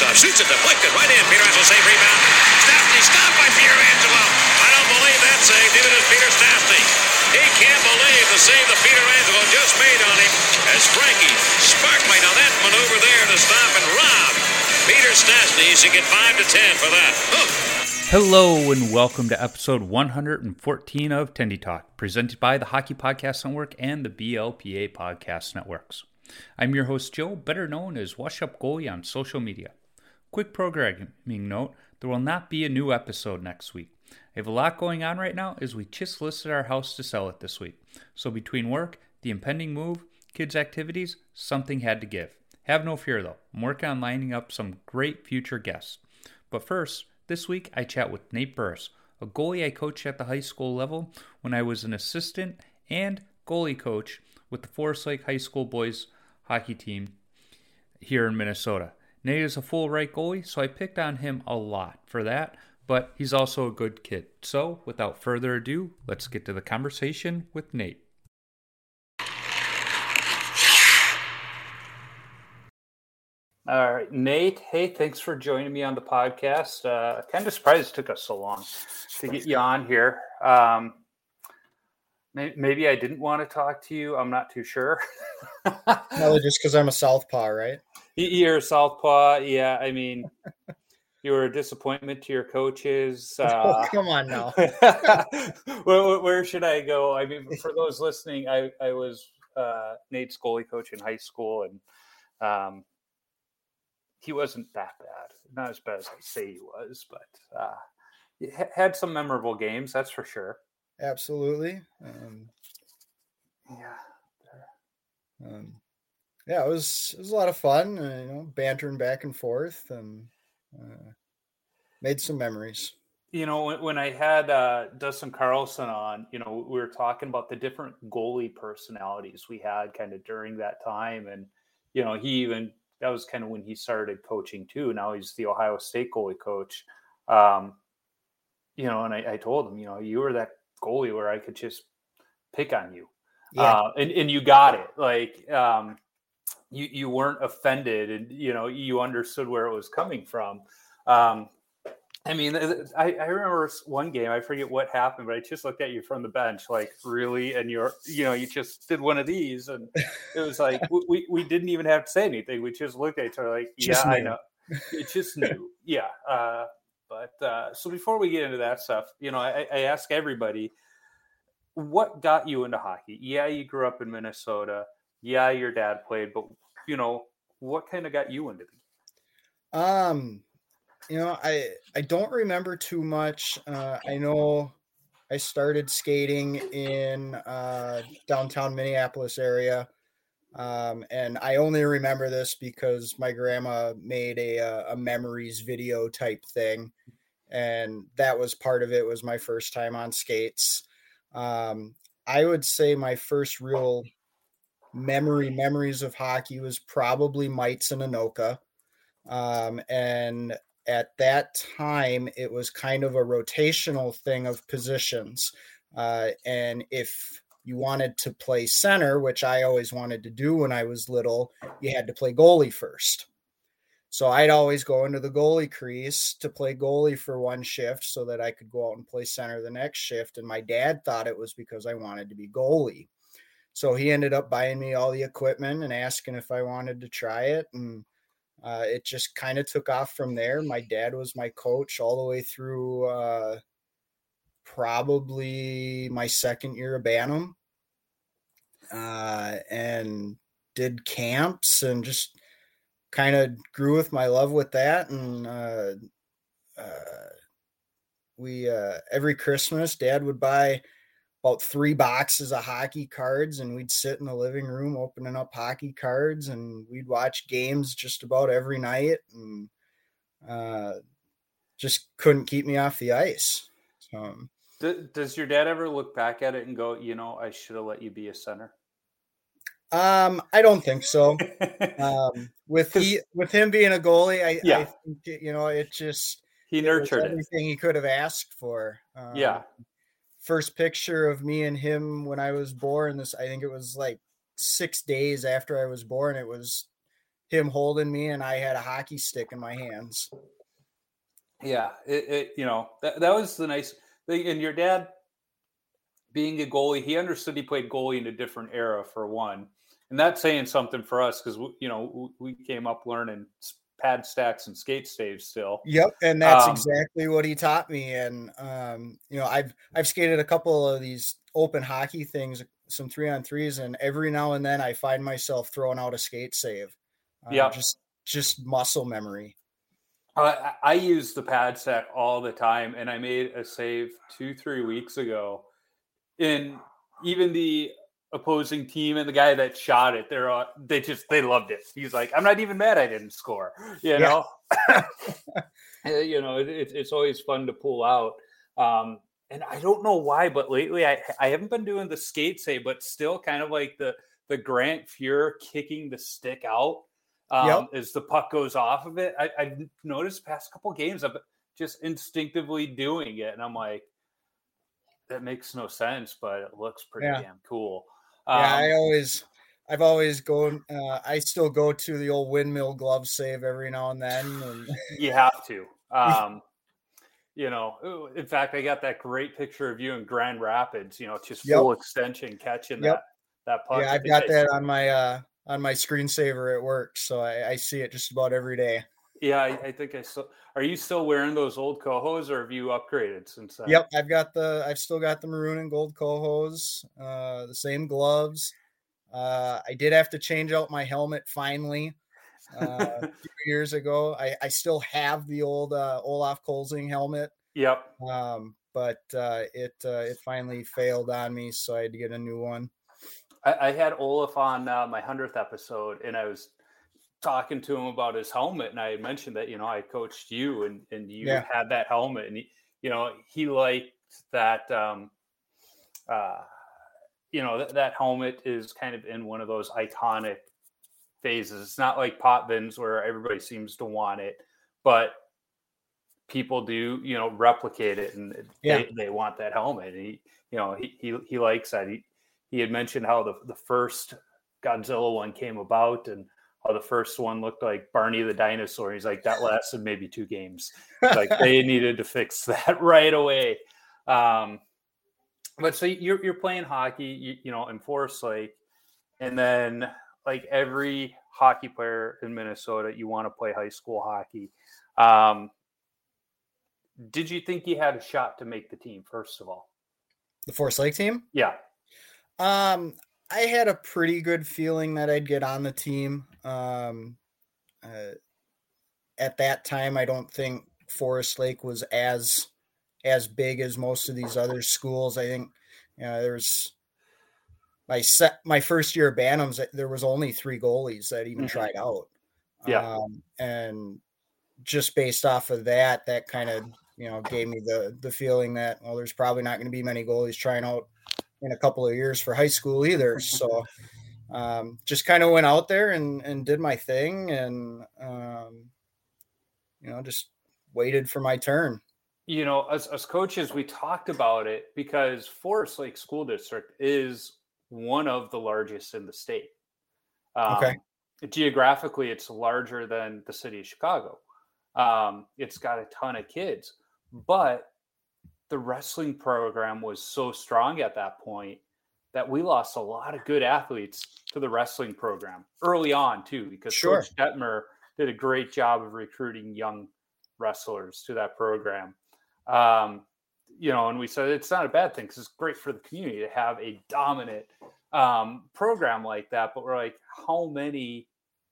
Batisov shoots it deflected right in. Peter Angelo save rebound. Stastny stopped by Peter Angelo. I don't believe that save. Neither does Peter Stastny. He can't believe the save that Peter Angelo just made on him as Frankie Sparkly. Now that maneuver there to stop and rob. Peter Stastny should get 5 to 10 for that. Hello and welcome to episode 114 of Tendy Talk, presented by the Hockey Podcast Network and the BLPA Podcast Networks. I'm your host Joe, better known as Washed Up Goalie on social media. Quick programming note: there will not be a new episode next week. I have a lot going on right now as we just listed our house to sell it this week. So between work, the impending move, kids' activities, something had to give. Have no fear though. I'm working on lining up some great future guests. But first, this week I chat with Nate Burris, a goalie I coached at the high school level when I was an assistant and goalie coach with the Forest Lake High School boys hockey team here in Minnesota. Nate is a full right goalie, so I picked on him a lot for that, but he's also a good kid. So, without further ado, let's get to the conversation with Nate. All right, Nate. Hey, thanks for joining me on the podcast. Uh, kind of surprised it took us so long to get you on here. Um, may- maybe I didn't want to talk to you. I'm not too sure. Probably just because I'm a southpaw, right? You're a southpaw. Yeah, I mean, you were a disappointment to your coaches. oh, Uh, come on now. where, where- should I go? I mean, for those listening, I, I was uh, Nate's goalie coach in high school, and um, he wasn't that bad. Not as bad as I say he was, but uh, he ha- had some memorable games, that's for sure. Absolutely. Um, Yeah. um, yeah, it was it was a lot of fun. Uh, you know, bantering back and forth, and uh, made some memories. You know, when, when I had uh, Dustin Carlson on, you know, we were talking about the different goalie personalities we had kind of during that time. And, you know, he even, that was kind of when he started coaching too. Now he's the Ohio State goalie coach. Um, you know, and I, I told him, you know, you were that goalie where I could just pick on you. Yeah, Uh, and, and you got it. Like, um, you, you weren't offended and, you know, you understood where it was coming from. Um, I mean, I, I remember one game, I forget what happened, but I just looked at you from the bench, like, really? And you're, you know, you just did one of these. And it was like, we, we didn't even have to say anything. We just looked at each other like, yeah, I know. It just knew. Yeah. Uh, but uh, so before we get into that stuff, you know, I, I ask everybody, what got you into hockey? Yeah, you grew up in Minnesota. Yeah, your dad played, but you know, what kind of got you into the game? Um, you know, I I don't remember too much. Uh, I know I started skating in uh, downtown Minneapolis area. Um, and I only remember this because my grandma made a, uh, a memories video type thing. And that was part of it was my first time on skates. Um, I would say my first real memory memories of hockey was probably Mites and Anoka. Um, and at that time, it was kind of a rotational thing of positions. Uh, and if you wanted to play center, which I always wanted to do when I was little, you had to play goalie first. So I'd always go into the goalie crease to play goalie for one shift so that I could go out and play center the next shift. And my dad thought it was because I wanted to be goalie. So he ended up buying me all the equipment and asking if I wanted to try it. And uh, it just kind of took off from there. My dad was my coach all the way through uh, probably my second year of Bantam uh, and did camps and just kind of grew with my love with that and uh, uh, we uh, every christmas dad would buy about three boxes of hockey cards and we'd sit in the living room opening up hockey cards and we'd watch games just about every night and uh, just couldn't keep me off the ice so, does your dad ever look back at it and go you know i should have let you be a center um, I don't think so. um, with he with him being a goalie, I, yeah. I think you know it just he nurtured everything he could have asked for. Um, yeah. First picture of me and him when I was born. This I think it was like six days after I was born. It was him holding me, and I had a hockey stick in my hands. Yeah, it, it you know that that was the nice thing. And your dad being a goalie, he understood he played goalie in a different era for one and that's saying something for us because you know we came up learning pad stacks and skate staves still. Yep, and that's um, exactly what he taught me. And um, you know, I've I've skated a couple of these open hockey things, some three on threes, and every now and then I find myself throwing out a skate save. Uh, yeah, just just muscle memory. I, I use the pad stack all the time, and I made a save two three weeks ago. In even the opposing team and the guy that shot it, they're uh, they just they loved it. He's like, I'm not even mad I didn't score. You know, yeah. you know, it, it's always fun to pull out. Um, and I don't know why, but lately I I haven't been doing the skate say, but still kind of like the the Grant Fuhr kicking the stick out um, yep. as the puck goes off of it. I, I've noticed past couple games I've just instinctively doing it, and I'm like, that makes no sense, but it looks pretty yeah. damn cool. Um, yeah, I always, I've always gone. Uh, I still go to the old windmill glove save every now and then. And... you have to. Um, you know, in fact, I got that great picture of you in Grand Rapids. You know, just yep. full extension catching yep. that that puck. Yeah, I've got that on my uh on my screensaver at work, so I, I see it just about every day. Yeah, I, I, think I still. Are you still wearing those old Kohos, or have you upgraded since? Then? Yep, I've got the. I've still got the maroon and gold Kohos. Uh, the same gloves. Uh, I did have to change out my helmet finally. Uh, years ago, I, I still have the old uh, Olaf Kolzig helmet. Yep. Um, but uh, it uh, it finally failed on me, so I had to get a new one. I, I had Olaf on uh, my hundredth episode, and I was talking to him about his helmet, and I had mentioned that you know I coached you, and and you yeah. had that helmet, and he, you know he liked that. Um, uh, you know that, that helmet is kind of in one of those iconic phases. It's not like Potvins where everybody seems to want it, but people do you know replicate it, and yeah. they, they want that helmet. And he you know he he, he likes that. He he had mentioned how the the first Godzilla one came about and how the first one looked like Barney the dinosaur. He's like, that lasted maybe two games. like they needed to fix that right away. Um, but so you're you're playing hockey, you, you know, in Forest Lake, and then like every hockey player in Minnesota, you want to play high school hockey. Um, did you think you had a shot to make the team? First of all, the Forest Lake team. Yeah. Um, I had a pretty good feeling that I'd get on the team. Um, uh, at that time, I don't think Forest Lake was as as big as most of these other schools. I think you know, there's my set my first year of Bantams. There was only three goalies that even mm-hmm. tried out. Yeah, um, and just based off of that, that kind of you know gave me the the feeling that well, there's probably not going to be many goalies trying out in a couple of years for high school either. So um, just kind of went out there and, and did my thing and, um, you know, just waited for my turn. You know, as, as coaches, we talked about it because Forest Lake School District is one of the largest in the state. Um, Okay. Geographically, it's larger than the city of Chicago. Um, it's got a ton of kids, but the wrestling program was so strong at that point that we lost a lot of good athletes to the wrestling program early on too, because Sure. Coach Detmer did a great job of recruiting young wrestlers to that program. Um, you know, and we said it's not a bad thing because it's great for the community to have a dominant um, program like that. But we're like, how many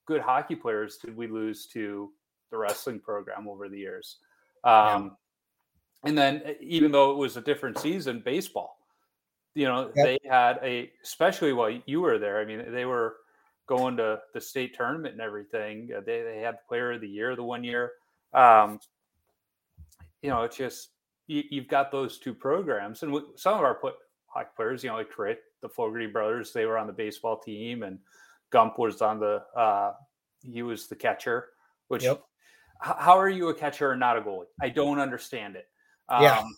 good hockey players did we lose to the wrestling program over the years? Um, And then, uh, even though it was a different season, baseball, you know, Yep. they had a, especially while you were there. I mean, they were going to the state tournament and everything. Uh, They they had the player of the year the one year. Um, you know, it's just you, you've got those two programs, and some of our put hockey players, you know, like Crit, the Fogarty brothers, they were on the baseball team, and Gump was on the uh, he was the catcher. Which, Yep. how are you a catcher and not a goalie? I don't understand it. Yeah. Um,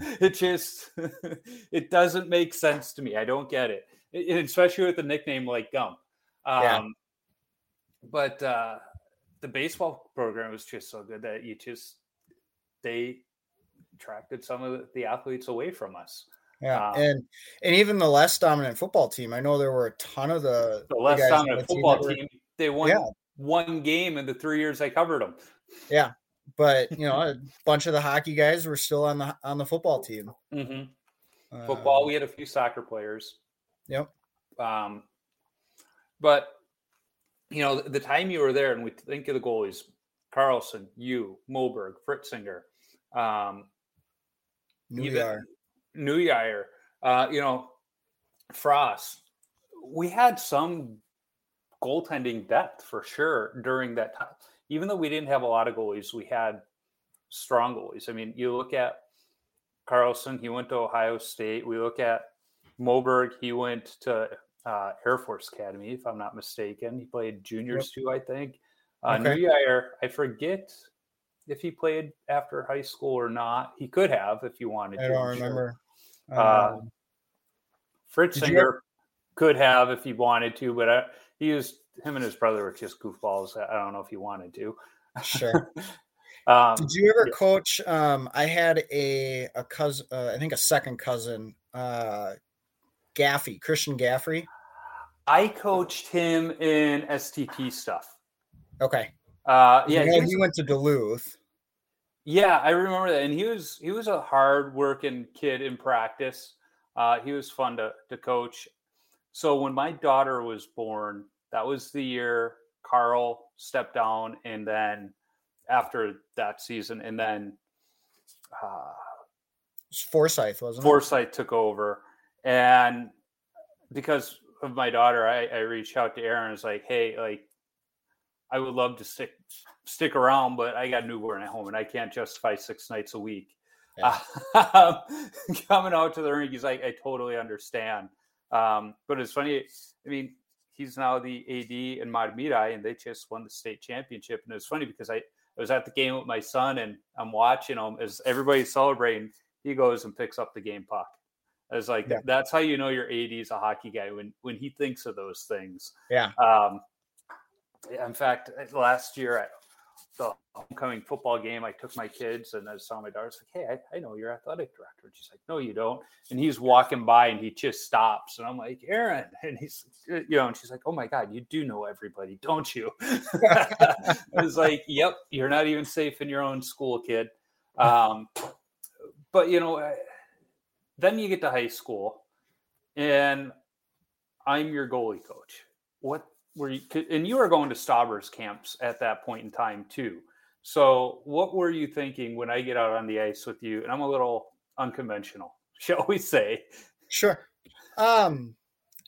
it just it doesn't make sense to me. I don't get it, I- especially with a nickname like Gump. Um, Yeah. But uh, the baseball program was just so good that you just they attracted some of the, the athletes away from us. Yeah, Um, and and even the less dominant football team. I know there were a ton of the The less guys dominant the team football that were- team, they won Yeah. one game in the three years I covered them. But you know, a bunch of the hockey guys were still on the on the football team. Mm-hmm. Football, Um, we had a few soccer players. Yep. Um, but you know, the, time you were there, and we think of the goalies: Carlson, you, Moberg, Fritzinger, um, New even Yar. Newyear, uh, you know, Frost. We had some goaltending depth for sure during that time. Even though we didn't have a lot of goalies, we had strong goalies. I mean, you look at Carlson, he went to Ohio State. We look at Moberg, he went to uh, Air Force Academy, if I'm not mistaken. He played juniors too, I think. Uh, Okay. I forget if he played after high school or not. He could have if you wanted I to. don't I'm sure. remember. Uh, Um, Fritzinger could have if he wanted to, but I, he was him and his brother were just goofballs. I don't know if he wanted to. sure. Um, Did you ever yeah. coach? Um, I had a a cousin, uh, I think a second cousin, uh, Gaffey, Christian Gaffrey. I coached him in STT stuff. Okay, Uh, yeah, yeah, he was- he went to Duluth. Yeah, I remember that, and he was he was a hard working kid in practice. Uh, he was fun to to coach. So when my daughter was born, that was the year Carl stepped down, and then after that season, and then uh, was Forsyth, wasn't Forsyth took over, and because of my daughter, I, I reached out to Aaron. and was like, "Hey, like, I would love to stick stick around, but I got a newborn at home, and I can't justify six nights a week Yeah. um, coming out to the rink." He's like, "I totally understand." Um, but it's funny. I mean, he's now the AD in Mahtomedi, and they just won the state championship. And it was funny because I, I was at the game with my son, and I'm watching him as everybody's celebrating. He goes and picks up the game puck. I was like, Yeah. that's how you know your AD is a hockey guy when when he thinks of those things. Yeah. Um, in fact, last year the homecoming football game, I took my kids and I saw my daughter. Was like, "Hey, I, I know your athletic director." And she's like, "No, you don't." And he's walking by and he just stops, and I'm like, "Aaron," and he's, uh, you know, and she's like, "Oh my God, you do know everybody, don't you?" I was like, "Yep, you're not even safe in your own school, kid." Um, but you know, uh, then you get to high school, and I'm your goalie coach. What were you? And you were going to Staubers camps at that point in time too. So, what were you thinking when I get out on the ice with you? And I'm a little unconventional, shall we say? Sure. Um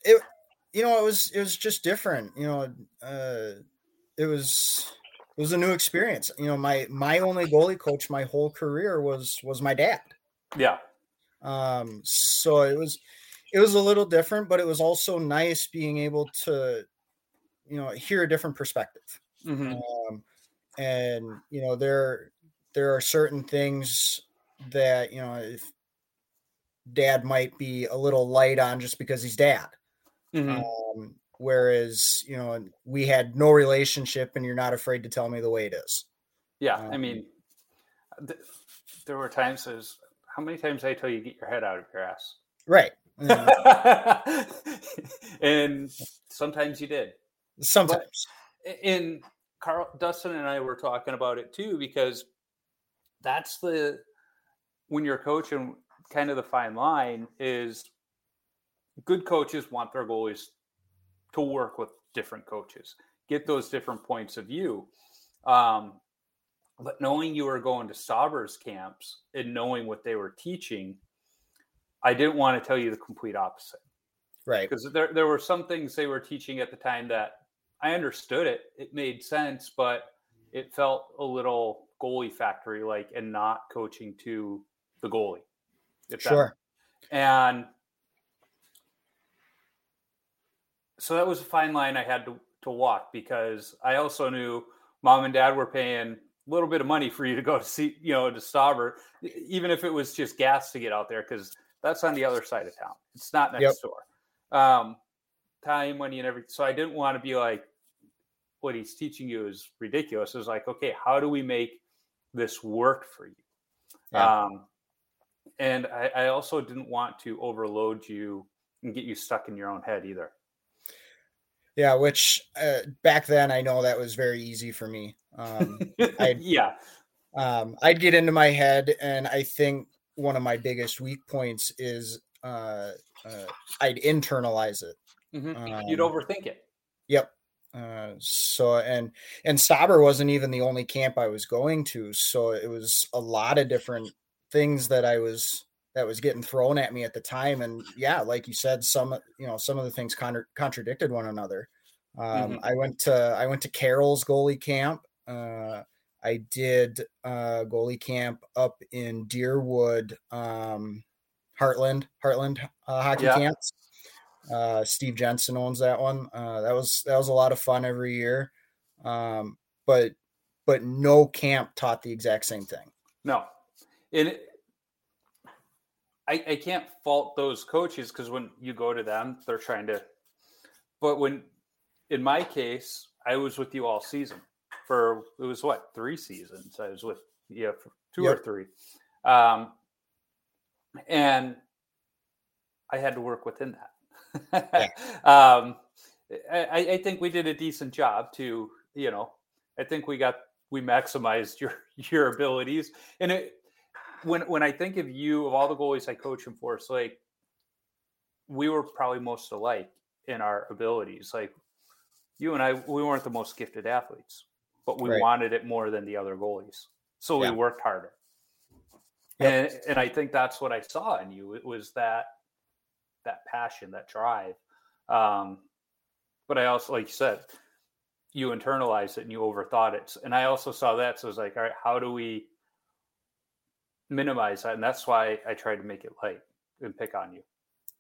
it you know, it was it was just different. You know, uh it was it was a new experience. You know, my my only goalie coach my whole career was was my dad. Yeah, Um so it was it was a little different, but it was also nice being able to, you know, hear a different perspective. Mm-hmm. Um, and you know, there there are certain things that you know if dad might be a little light on just because he's dad. Mm-hmm. Um, whereas you know we had no relationship, and you're not afraid to tell me the way it is. yeah, I um, mean, th- there were times as how many times did I tell you get your head out of your ass? Right. Mm, and sometimes you did. Sometimes. And Carl Dustin and I were talking about it too because that's the when you're coaching kind of the fine line is good coaches want their goalies to work with different coaches, get those different points of view. Um, but knowing you were going to Stauber's camps and knowing what they were teaching, I didn't want to tell you the complete opposite Right. because there there were some things they were teaching at the time that I understood it, it made sense, but it felt a little goalie factory like and not coaching to the goalie. if that- Sure. and so that was a fine line I had to, to walk because I also knew mom and dad were paying a little bit of money for you to go to see, you know, to Stauber, even if it was just gas to get out there, because that's on the other side of town. It's not next Yep. door. Um, time, money, and everything. So I didn't want to be like, what he's teaching you is ridiculous. It was like, okay, how do we make this work for you? Yeah. Um, and I, I also didn't want to overload you and get you stuck in your own head either. Yeah, which uh, back then I know that was very easy for me. Um, I- yeah, um, I'd get into my head, and I think one of my biggest weak points is uh, uh, I'd internalize it. Mhm. you'd Um, overthink it. Yep. Uh, so and and Stauber wasn't even the only camp I was going to, so it was a lot of different things that I was that was getting thrown at me at the time. And yeah, like you said, some you know some of the things contra- contradicted one another. Um, Mhm. I went to I went to Carroll's goalie camp. Uh, I did uh, goalie camp up in Deerwood, um, Heartland, Heartland uh, hockey Yeah. camps. Uh, Steve Jensen owns that one. Uh, that was that was a lot of fun every year. Um, but but no camp taught the exact same thing. No, and it, I I can't fault those coaches because when you go to them, they're trying to. But when, in my case, I was with you all season for it was what three seasons. I was with for two or three, um, and I had to work within that. um, I, I think we did a decent job to, you know, I think we got we maximized your your abilities. And it when when I think of you of all the goalies I coach in Forest Lake, we were probably most alike in our abilities. Like you and I, we weren't the most gifted athletes, but we Right. wanted it more than the other goalies. So Yeah. we worked harder. Yep. And and I think that's what I saw in you. It was that that passion, that drive. Um, but I also, like you said, you internalized it and you overthought it. And I also saw that. So I was like, all right, how do we minimize that? And that's why I tried to make it light and pick on you.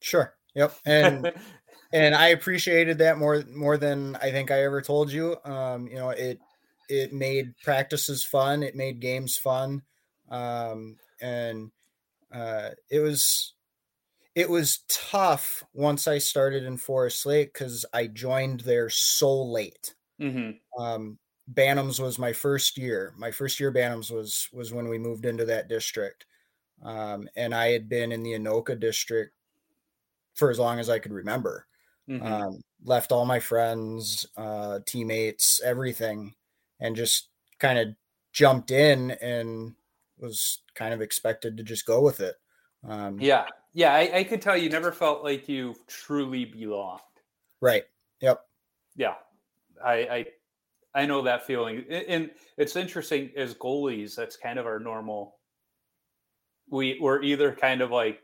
Sure. Yep. And and I appreciated that more more than I think I ever told you. Um, you know, it it made practices fun, it made games fun. Um, and uh it was it was tough once I started in Forest Lake because I joined there so late. hmm Um Bantams was my first year. My first year Bantams was was when we moved into that district. Um, and I had been in the Anoka district for as long as I could remember hmm um, left all my friends, uh, teammates, everything, and just kind of jumped in and was kind of expected to just go with it. Um, yeah. Yeah. I, I could tell you never felt like you truly belonged. Right. Yep. Yeah. I, I, I know that feeling. And it's interesting as goalies, that's kind of our normal. We, we're either kind of like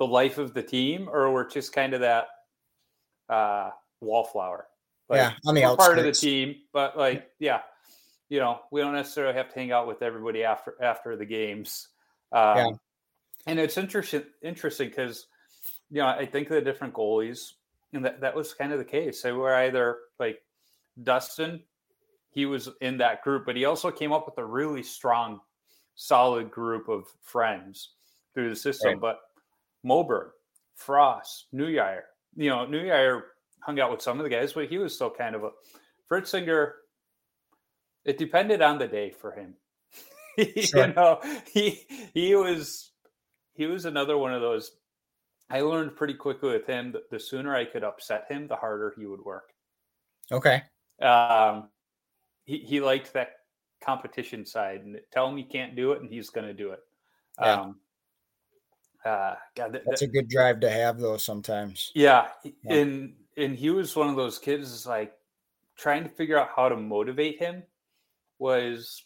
the life of the team or we're just kind of that uh, wallflower. Like, Yeah, on the part of the team, but like, yeah, you know, we don't necessarily have to hang out with everybody after after the games. Um, Yeah. And it's interesting interesting because you know, I think the different goalies, and that, that was kind of the case. They were either like Dustin, he was in that group, but he also came up with a really strong, solid group of friends through the system. Right. But Moberg, Frost, Newyear, you know, Newyear hung out with some of the guys, but he was still kind of a Fritzinger. It depended on the day for him. Sure. you know, he he was he was another one of those. I learned pretty quickly with him that the sooner I could upset him, the harder he would work. Okay. Um, he he liked that competition side and tell him he can't do it and he's going to do it. Yeah. Um, uh, God, th- that's th- a good drive to have though. Sometimes. Yeah, yeah, and and he was one of those kids like trying to figure out how to motivate him was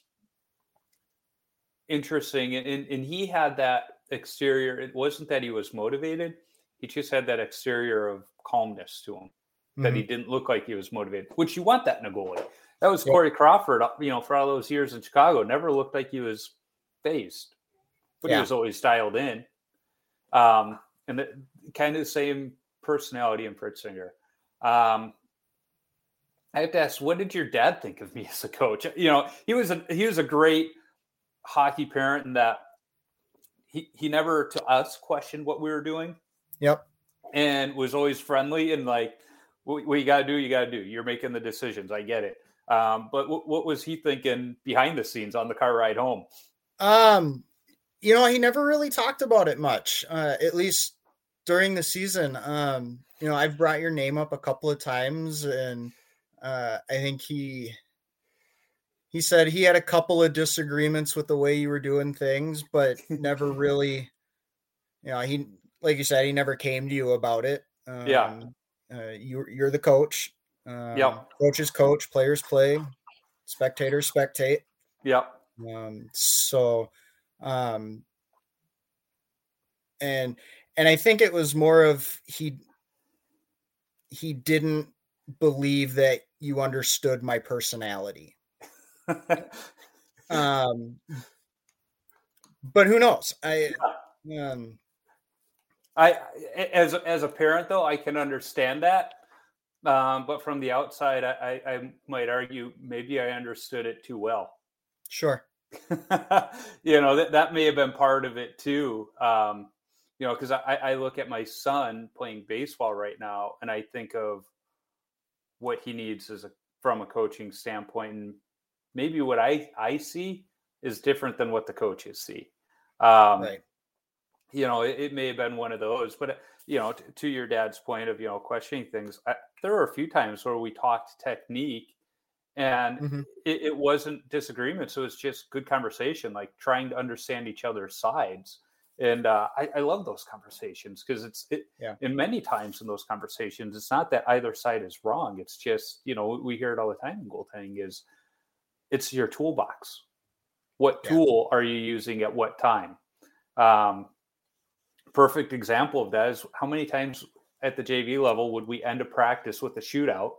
interesting and, and he had that exterior it wasn't that he was motivated he just had that exterior of calmness to him mm-hmm. that he mm-hmm. didn't look like he was motivated which you want that in a goalie that was corey crawford uh, you know for all those years in chicago never looked like he was phased but yeah. he was always dialed in um, and the, kind of the same personality in Fritzinger. Um, I have to ask, what did your dad think of me as a coach? You know, he was a he was a great hockey parent in that he he never to us questioned what we were doing. Yep. And was always friendly and like, what, what you got to do, you got to do. You're making the decisions. I get it. Um, but w- what was he thinking behind the scenes on the car ride home? Um, you know, he never really talked about it much, uh, at least during the season. Um, you know, I've brought your name up a couple of times, and uh, I think he he said he had a couple of disagreements with the way you were doing things, but never really, you know, he like you said, he never came to you about it. Um, yeah, uh, you you're the coach. Um, yeah, coaches coach, players play, spectators spectate. Yeah. Um, so, um, and and I think it was more of he he didn't believe that you understood my personality. um, but who knows? I um, I as as a parent though I can understand that. Um, but from the outside, I, I, I might argue maybe I understood it too well. Sure. you know that that may have been part of it too. Um, you know, because I, I look at my son playing baseball right now, and I think of what he needs as a from a coaching standpoint, and maybe what I I see is different than what the coaches see. Um, right. You know, it, it, may have been one of those, but you know, t- to your dad's point of you know questioning things, I, there were a few times where we talked technique, and mm-hmm. it, it wasn't disagreement. So it's just good conversation, like trying to understand each other's sides and uh, I, I, love those conversations because it's it, yeah. in many times in those conversations it's not that either side is wrong it's just you know we hear it all the time in goaltending is it's your toolbox what yeah. tool are you using at what time um, perfect example of that is how many times at the jv level would we end a practice with a shootout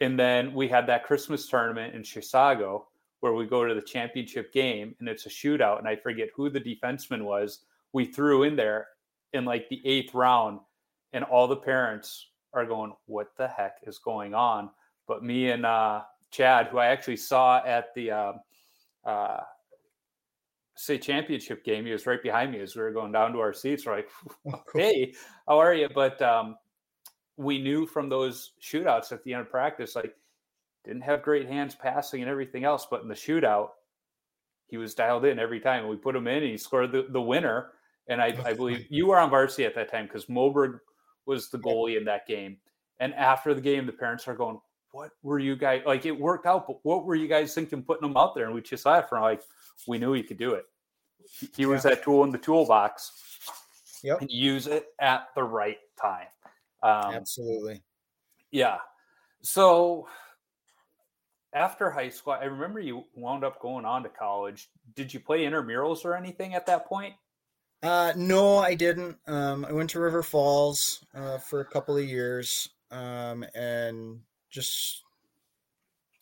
and then we had that christmas tournament in chisago where we go to the championship game and it's a shootout and i forget who the defenseman was we threw in there in like the eighth round, and all the parents are going, "What the heck is going on?" But me and uh, Chad, who I actually saw at the uh, uh, state championship game, he was right behind me as we were going down to our seats. We're like, "Hey, how are you?" But um, we knew from those shootouts at the end of practice, like didn't have great hands passing and everything else, but in the shootout, he was dialed in every time. We put him in, and he scored the, the winner and I, I believe you were on varsity at that time because Moberg was the goalie in that game. And after the game, the parents are going, "What were you guys like? It worked out, but what were you guys thinking putting him out there?" And we just laughed and like, we knew he could do it. He, was that tool in the toolbox. Yep. And use it at the right time. Um, Absolutely. Yeah. So after high school, I remember you wound up going on to college. Did you play intramurals or anything at that point? Uh, no, I didn't. Um, I went to River Falls uh, for a couple of years, um, and just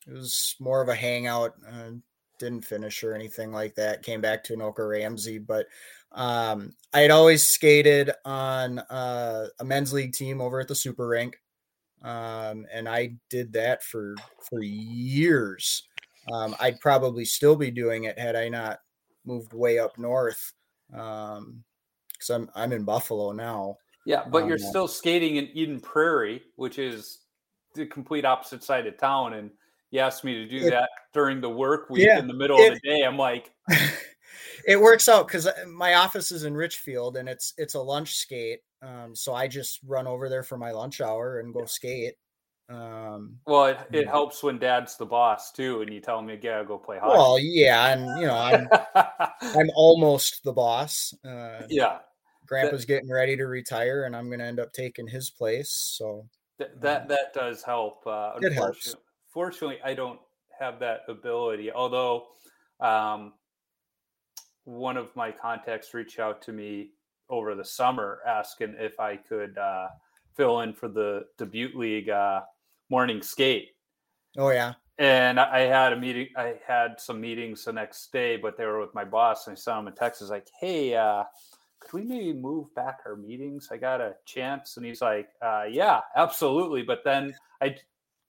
it was more of a hangout. Uh, didn't finish or anything like that. Came back to Anoka Ramsey, but Um, I had always skated on uh, a men's league team over at the Super Rink, um, and I did that for for years. Um, I'd probably still be doing it had I not moved way up north. Um, because I'm I'm in Buffalo now. Yeah, but you're Um, still skating in Eden Prairie, which is the complete opposite side of town. And he asked me to do It- that during the work week Yeah, in the middle of the day. I'm like, it works out because my office is in Richfield and it's it's a lunch skate. Um, so I just run over there for my lunch hour and go skate. Um, well, it, it helps when dad's the boss too, and you tell him, yeah, go play hockey. well, yeah, and you know I'm I'm almost the boss. Uh, yeah, Grandpa's getting ready to retire, and I'm going to end up taking his place. So Th- that that does help. Uh, It helps. Fortunately, I don't have that ability. Although, um, one of my contacts reached out to me over the summer asking if I could uh, fill in for the debut league uh, morning skate. oh yeah, And I I had a meeting. I had some meetings the next day, but they were with my boss. And I sent him a text. I was like, "Hey, uh, could we maybe move back our meetings? I got a chance." And he's like, uh, "Yeah, absolutely." But then I,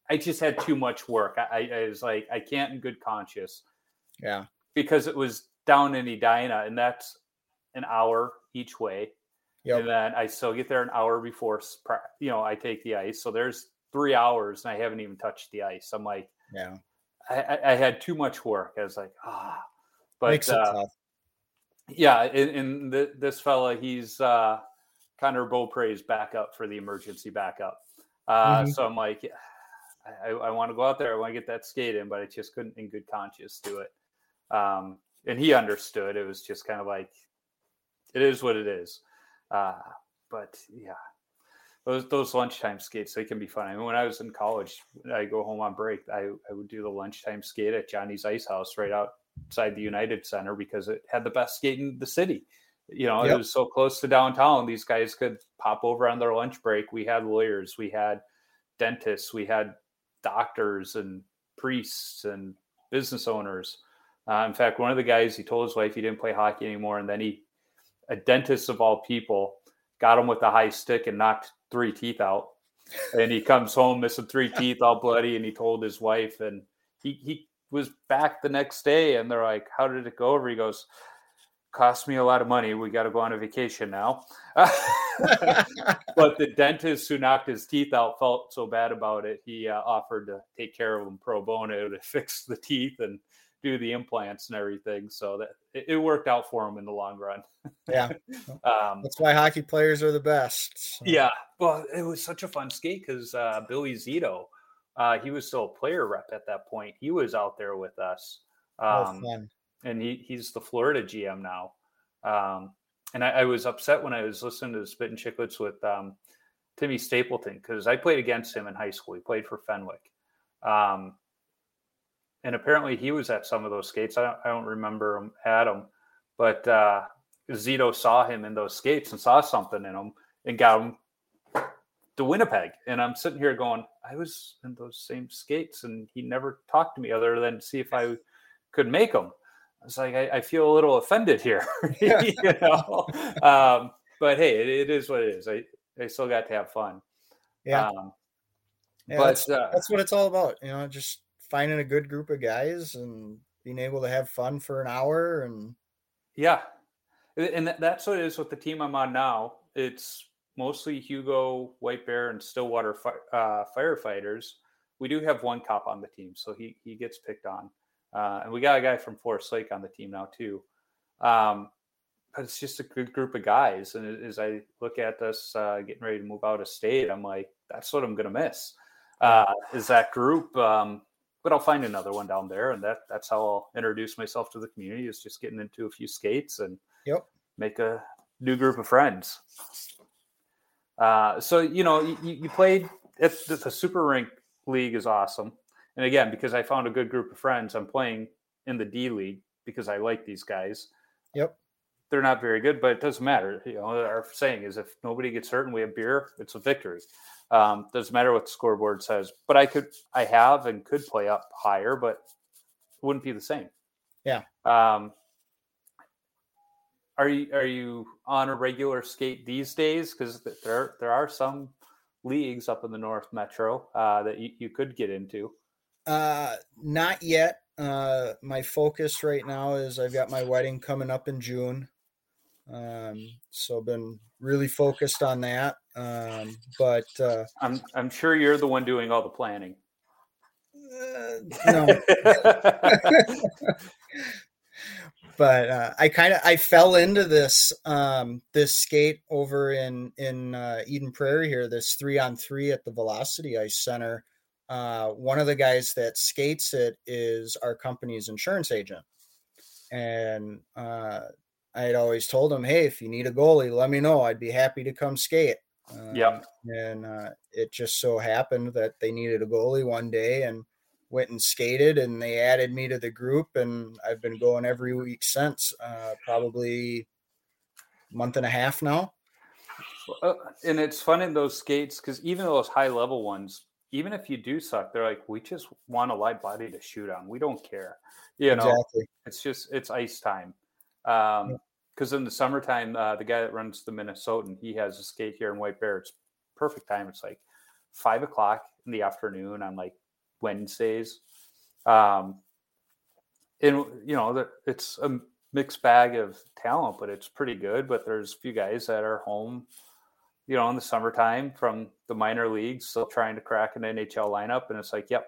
I just had too much work. I, I, was like, I can't in good conscience yeah, because it was down in Edina, and that's an hour each way. Yep. And then I still get there an hour before, you know, I take the ice. So there's three hours, and I haven't even touched the ice. I'm like. yeah. I, I- I had too much work. I was like, ah, but Makes it uh, tough. Yeah, and, and th- this fella, he's uh, Connor Beaupre's backup for the emergency backup. Uh, Mhm. So I'm like, I, I want to go out there. I want to get that skate in, but I just couldn't, in good conscience, do it. Um, and he understood. It was just kind of like, it is what it is. Uh, but yeah, those those lunchtime skates they can be fun. I mean, when I was in college, I go home on break. I, I would do the lunchtime skate at Johnny's Ice House right outside the United Center because it had the best skate in the city. You know, it was so close to downtown. These guys could pop over on their lunch break. We had lawyers, we had dentists, we had doctors and priests and business owners. Uh, in fact, one of the guys, he told his wife he didn't play hockey anymore, and then he, a dentist of all people, got him with a high stick and knocked three teeth out. And he comes home missing three teeth, all bloody, and he told his wife, and he he was back the next day, and they're like, "How did it go over?" He goes, "Cost me a lot of money. We got to go on a vacation now." but the dentist who knocked his teeth out felt so bad about it, he uh, offered to take care of him pro bono to fix the teeth and do the implants and everything. So that it, it worked out for him in the long run. Yeah, Um, that's why hockey players are the best. So, yeah, well, it was such a fun skate because uh, Billy Zito, uh, he was still a player rep at that point. He was out there with us, oh, um, fun. and he, he's the Florida GM now. Um, and I, I was upset when I was listening to Spittin' Chiclets with um, Timmy Stapleton because I played against him in high school. He played for Fenwick, um, and apparently he was at some of those skates. I don't, I don't remember him at them, but uh, Zito saw him in those skates and saw something in him and got him to Winnipeg. And I'm sitting here going, I was in those same skates, and he never talked to me other than to see if I could make them. I was like, I, I feel a little offended here, you know. Um, but hey, it, it is what it is. I I still got to have fun. Yeah, Um, yeah but that's, uh, that's what it's all about. You know, just finding a good group of guys and being able to have fun for an hour and Yeah, and- and that's what it is with the team I'm on now. It's mostly Hugo, White Bear, and Stillwater fi- uh, firefighters. We do have one cop on the team, so he he gets picked on, uh, and we got a guy from Forest Lake on the team now too. Um, but it's just a good group of guys, and as I look at us uh, getting ready to move out of state, I'm like, that's what I'm gonna miss. Uh, is that group? Um, but I'll find another one down there, and that that's how I'll introduce myself to the community. Is just getting into a few skates and Yep. make a new group of friends. Uh, so you know, you, you played at the, the Super Rink League is awesome, and again, because I found a good group of friends, I'm playing in the D League because I like these guys. Yep. They're not very good, but it doesn't matter. You know, our saying is if nobody gets hurt and we have beer, it's a victory. Um, doesn't matter what the scoreboard says. But I could, I have and could play up higher, but it wouldn't be the same. Yeah. Um, are you are you on a regular skate these days? Because there there are some leagues up in the North Metro uh, that you, you could get into. Uh, not yet. Uh, my focus right now is I've got my wedding coming up in June. Um, so been really focused on that. Um, but uh, I'm I'm sure you're the one doing all the planning. Uh, no. but uh, I kind of I fell into this um, this skate over in in uh, Eden Prairie here. This three on three at the Velocity Ice Center. Uh, one of the guys that skates it is our company's insurance agent, and uh, I had always told him, "Hey, if you need a goalie, let me know. I'd be happy to come skate." Um, yep. And uh, it just so happened that they needed a goalie one day, and went and skated and they added me to the group and I've been going every week since uh, probably month and a half now. Uh, and it's fun in those skates because even those high level ones, even if you do suck, they're like, we just want a light body to shoot on. We don't care. You know, exactly. it's just, it's ice time. Um, because in the summertime, uh, the guy that runs the Minnesotan, he has a skate here in White Bear. It's perfect time. It's like five o'clock in the afternoon on like Wednesdays. Um, and you know, it's a mixed bag of talent, but it's pretty good. But there's a few guys that are home, you know, in the summertime from the minor leagues, still trying to crack an NHL lineup, and it's like, yep,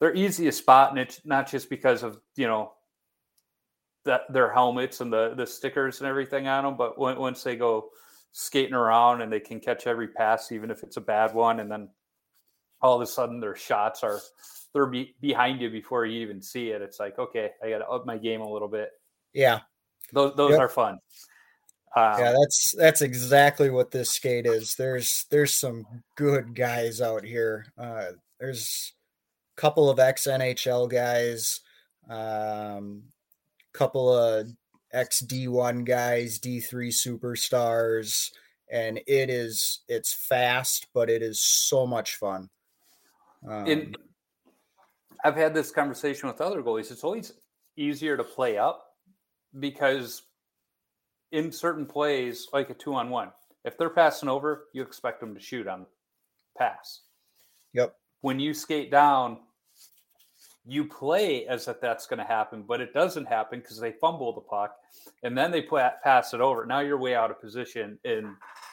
they're easy to spot, and it's not just because of you know that their helmets and the the stickers and everything on them, but once they go skating around and they can catch every pass, even if it's a bad one, and then all of a sudden their shots are they're be, behind you before you even see it. It's like, okay, I got to up my game a little bit. Yeah, those those yep. are fun. Um, yeah, that's that's exactly what this skate is. There's there's some good guys out here. Uh, there's a couple of ex NHL guys, um, couple of ex D1 guys, D3 superstars, and it is it's fast, but it is so much fun. Um, in, I've had this conversation with other goalies. It's always easier to play up because in certain plays, like a two on one, if they're passing over, you expect them to shoot on pass. Yep. When you skate down, you play as if that's going to happen, but it doesn't happen because they fumble the puck and then they play, pass it over. Now you're way out of position and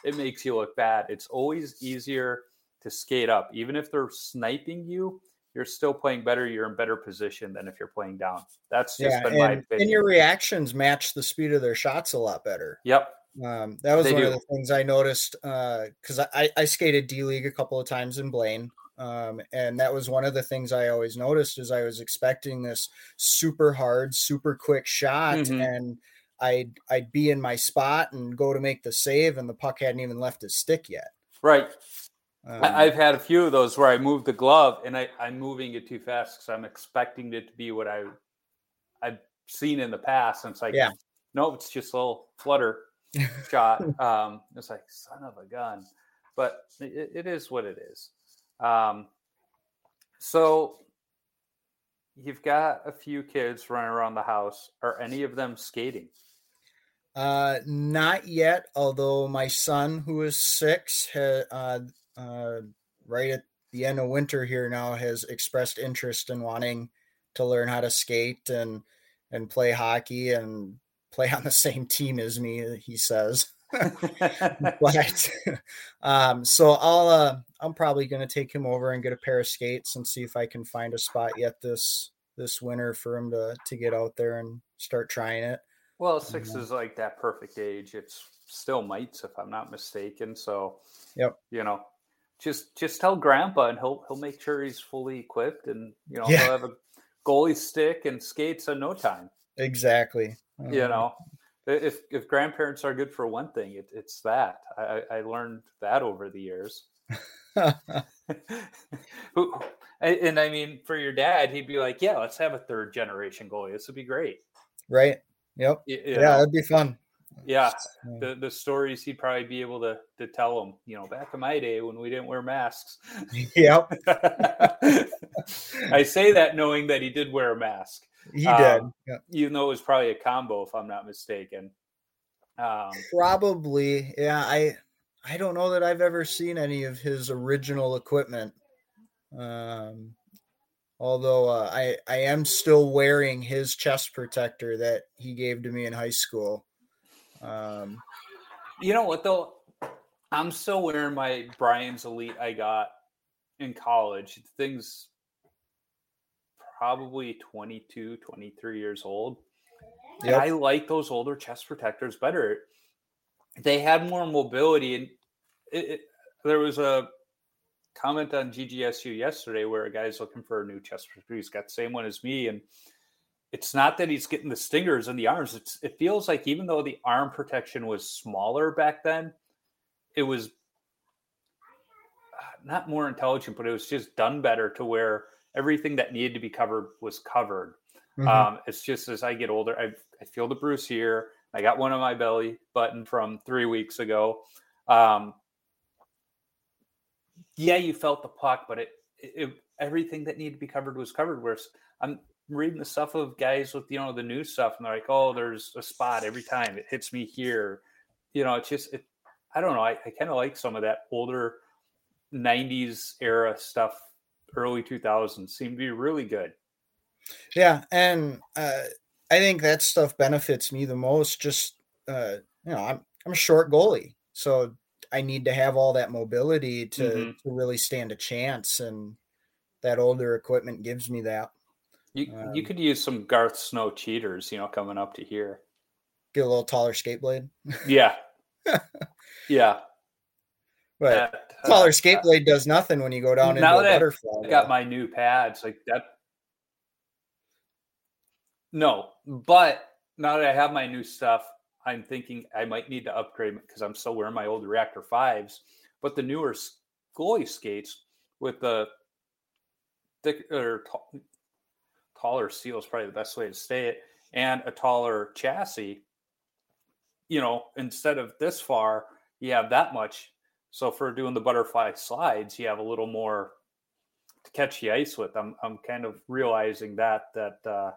it makes you look bad. It's always easier to skate up. Even if they're sniping you, you're still playing better. You're in better position than if you're playing down. That's just yeah, been and, my opinion. And your reactions match the speed of their shots a lot better. Yep. Um, that was they one do. of the things I noticed because uh, I, I skated D League a couple of times in Blaine. Um, and that was one of the things I always noticed is I was expecting this super hard, super quick shot, mm-hmm. and I'd I'd be in my spot and go to make the save, and the puck hadn't even left his stick yet. Right. Um, I've had a few of those where I move the glove and I, I'm moving it too fast because I'm expecting it to be what I I've seen in the past. And it's like, yeah, no, it's just a little flutter shot. Um, it's like son of a gun, but it, it is what it is. Um, so you've got a few kids running around the house. Are any of them skating? Uh, not yet. Although my son, who is six, ha, uh, uh, right at the end of winter here now has expressed interest in wanting to learn how to skate and and play hockey and play on the same team as me he says. But um, so i'll uh, i'm probably going to take him over and get a pair of skates and see if i can find a spot yet this this winter for him to to get out there and start trying it. Well 6 um, is like that perfect age. It's still mites if i'm not mistaken. So yep. you know just just tell grandpa and he'll he'll make sure he's fully equipped and you know yeah. he'll have a goalie stick and skates in no time. Exactly. You um, know if if grandparents are good for one thing it, it's that. I, I learned that over the years. And i mean for your dad he'd be like yeah let's have a third generation goalie. This would be great. Right. Yep. You yeah know? that'd be fun yeah, the the stories he'd probably be able to to tell them. You know, back in my day when we didn't wear masks. Yep. I say that knowing that he did wear a mask. He um, did. Yep. Even though it was probably a combo, if I'm not mistaken. Um, Probably, yeah. I I don't know that I've ever seen any of his original equipment. Um, although uh, I I am still wearing his chest protector that he gave to me in high school. Um, you know what though? I'm still wearing my Brian's Elite I got in college. Things probably 22, 23 years old. Yep. And I like those older chest protectors better. They had more mobility, and it, it, there was a comment on GGSU yesterday where a guy's looking for a new chest protector. He's got the same one as me, and it's not that he's getting the stingers in the arms. It's, it feels like even though the arm protection was smaller back then, it was uh, not more intelligent, but it was just done better to where everything that needed to be covered was covered. Mm-hmm. Um, it's just as I get older, I, I feel the bruise here. I got one on my belly button from three weeks ago. Um, yeah, you felt the puck, but it, it, everything that needed to be covered was covered. Whereas I'm reading the stuff of guys with you know the new stuff, and they're like, "Oh, there's a spot every time it hits me here." You know, it's just it. I don't know. I, I kind of like some of that older '90s era stuff. Early 2000s seemed to be really good. Yeah, and uh, I think that stuff benefits me the most. Just uh, you know, I'm I'm a short goalie, so I need to have all that mobility to mm-hmm. to really stand a chance, and that older equipment gives me that. You um, you could use some Garth Snow cheaters, you know, coming up to here. Get a little taller skate blade. Yeah, yeah. But uh, taller skate blade does nothing when you go down into a butterfly. I got my new pads like that. No, but now that I have my new stuff, I'm thinking I might need to upgrade because I'm still wearing my old Reactor fives. But the newer goalie skates with the thick or t- taller seal is probably the best way to say it, and a taller chassis. You know, instead of this far, you have that much. So for doing the butterfly slides, you have a little more to catch the ice with. I'm I'm kind of realizing that that uh,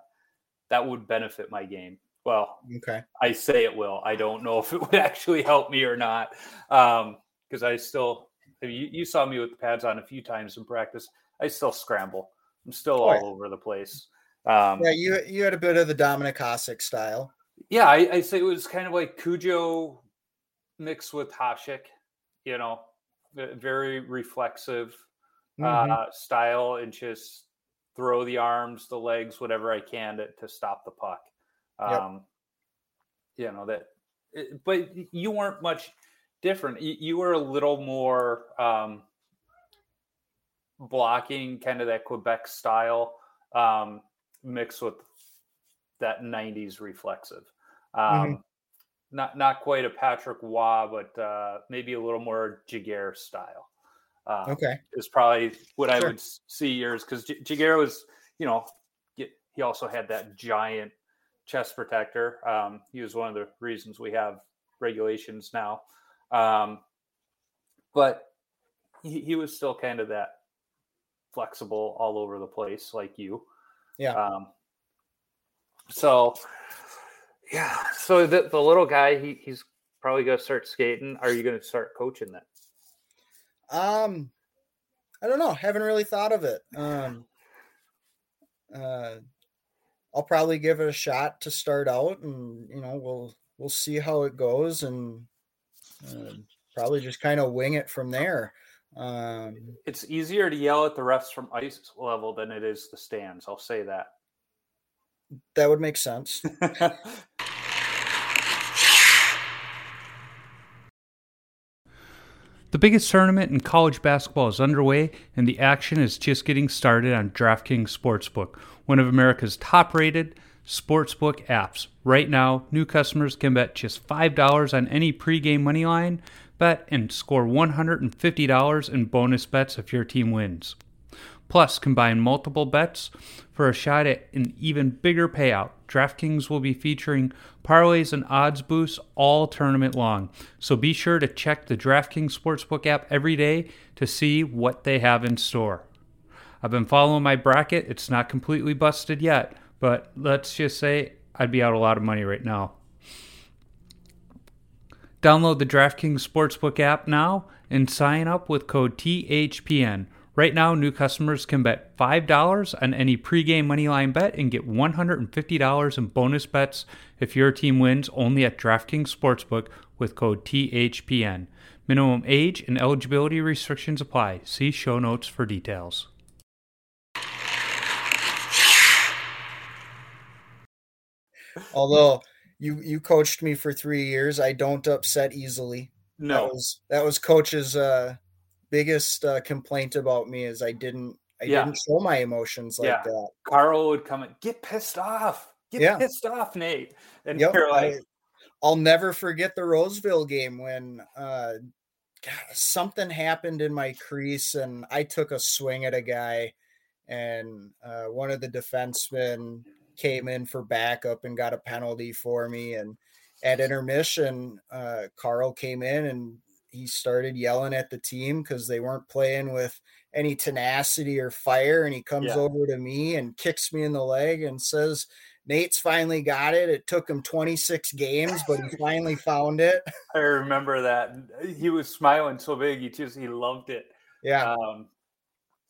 that would benefit my game. Well, okay. I say it will. I don't know if it would actually help me or not. Um, because I still, you, you saw me with the pads on a few times in practice. I still scramble. I'm still oh, all over the place. Um, yeah, you you had a bit of the Dominik Hasek style. Yeah, I, I say it was kind of like Cujo mixed with Hasek. You know, very reflexive mm-hmm. uh, style, and just throw the arms, the legs, whatever I can to, to stop the puck. Um, yep. You know that, but you weren't much different. You, you were a little more um, blocking, kind of that Quebec style, um, mixed with that '90s reflexive. Um, mm-hmm. Not not quite a Patrick Roy, but uh, maybe a little more Giguere style. Um, okay, is probably what sure. I would see yours because J- Giguere was, you know, he also had that giant chest protector. Um, he was one of the reasons we have regulations now. Um, but he, he, was still kind of that flexible all over the place, like you. Yeah. Um, so, yeah. So the, the little guy, he, he's probably going to start skating. Are you going to start coaching that? Um, I don't know. Haven't really thought of it. Um, uh, I'll probably give it a shot to start out, and you know we'll we'll see how it goes, and uh, probably just kind of wing it from there. Um, it's easier to yell at the refs from ice level than it is the stands. I'll say that. That would make sense. The biggest tournament in college basketball is underway, and the action is just getting started on DraftKings Sportsbook, one of America's top rated sportsbook apps. Right now, new customers can bet just $5 on any pregame money line bet and score $150 in bonus bets if your team wins. Plus, combine multiple bets for a shot at an even bigger payout. DraftKings will be featuring parlays and odds boosts all tournament long. So be sure to check the DraftKings Sportsbook app every day to see what they have in store. I've been following my bracket. It's not completely busted yet, but let's just say I'd be out a lot of money right now. Download the DraftKings Sportsbook app now and sign up with code THPN. Right now, new customers can bet $5 on any pregame moneyline bet and get $150 in bonus bets if your team wins only at DraftKings Sportsbook with code THPN. Minimum age and eligibility restrictions apply. See show notes for details. Although you you coached me for three years, I don't upset easily. No, that was that was coach's uh, biggest uh, complaint about me is I didn't I Yeah. didn't show my emotions like Yeah. that. Carl would come and get pissed off. Get Yeah. pissed off, Nate. And Yep, you're like, I, I'll never forget the Roseville game when uh, God, something happened in my crease and I took a swing at a guy, and uh, one of the defensemen came in for backup and got a penalty for me. And at intermission, uh, Carl came in and he started yelling at the team because they weren't playing with any tenacity or fire. And he comes Yeah. over to me and kicks me in the leg and says, Nate's finally got it. It took him 26 games, but he finally found it. I remember that. He was smiling so big. He just he loved it. Yeah. Um,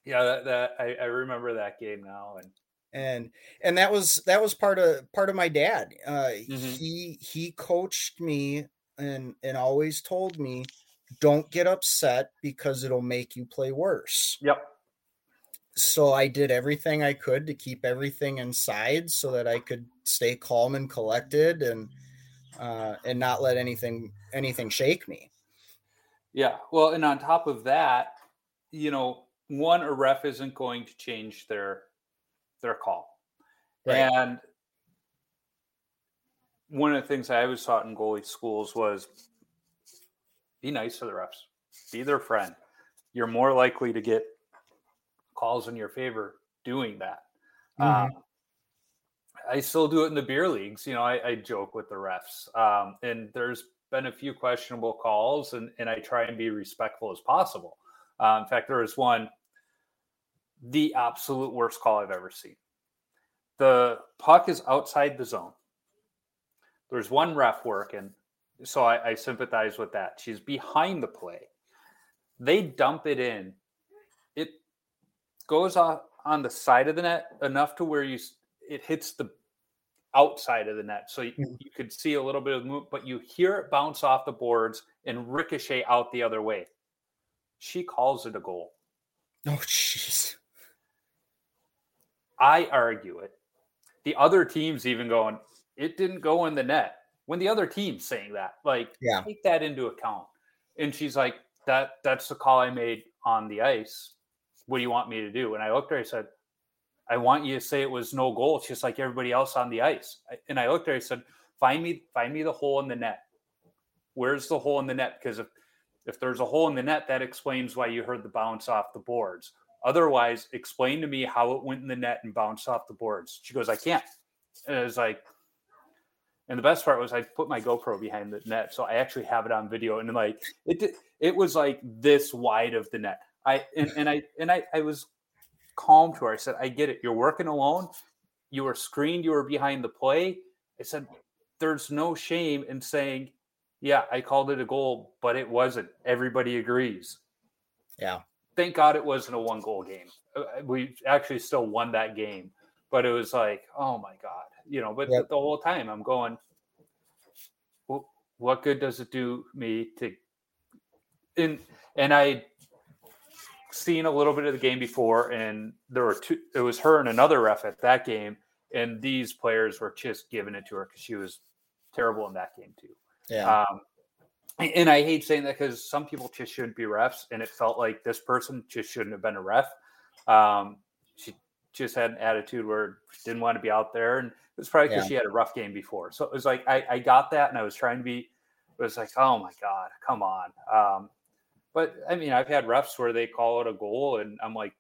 yeah, that, that I, I remember that game now. And and and that was that was part of part of my dad uh Mhm. he he coached me and and always told me don't get upset because it'll make you play worse yep, so i did everything i could to keep everything inside so that i could stay calm and collected and uh and not let anything anything shake me yeah. Well, and on top of that, you know, one a ref isn't going to change their their call, Right. and one of the things I was taught in goalie schools was be nice to the refs, be their friend. You're more likely to get calls in your favor doing that. Mhm. Um, I still do it in the beer leagues. You know, I, I joke with the refs, um, and there's been a few questionable calls, and, and I try and be respectful as possible. Uh, in fact, there was one, the absolute worst call I've ever seen. The puck is outside the zone. There's one ref working, so I, I sympathize with that. She's behind the play. They dump it in. It goes off on the side of the net enough to where you it hits the outside of the net, so you, Mhm. you could see a little bit of the move, but you hear it bounce off the boards and ricochet out the other way. She calls it a goal. oh jeez I argue it. The other team's even going, it didn't go in the net. When the other team's saying that, like, Yeah. take that into account. And she's like, that that's the call I made on the ice. What do you want me to do? And I looked at her, I said, I want you to say it was no goal, just like everybody else on the ice. And I looked at her, I said, find me, find me the hole in the net. Where's the hole in the net? Because if if there's a hole in the net, that explains why you heard the bounce off the boards. Otherwise, explain to me how it went in the net and bounced off the boards. She goes, I can't. And it was like, and the best part was I put my GoPro behind the net, so I actually have it on video, and like it, it was like this wide of the net. I and, and I and I, I was calm to her. I said, I get it. You're working alone. You were screened. You were behind the play. I said, there's no shame in saying, yeah, I called it a goal, but it wasn't. Everybody agrees yeah thank God it wasn't a one goal game. Uh, We actually still won that game, but it was like, oh my God, you know, but Yep. the whole time I'm going, "Wh- what good does it do me to, and, and I seen a little bit of the game before and there were two, it was her and another ref at that game. And these players were just giving it to her because she was terrible in that game too. yeah Um, and I hate saying that because some people just shouldn't be refs, and it felt like this person just shouldn't have been a ref. Um, she just had an attitude where she didn't want to be out there, and it was probably because Yeah. she had a rough game before. So it was like I, I got that, and I was trying to be. It was like, oh my god, come on. Um, but I mean, I've had refs where they call it a goal, and I'm like,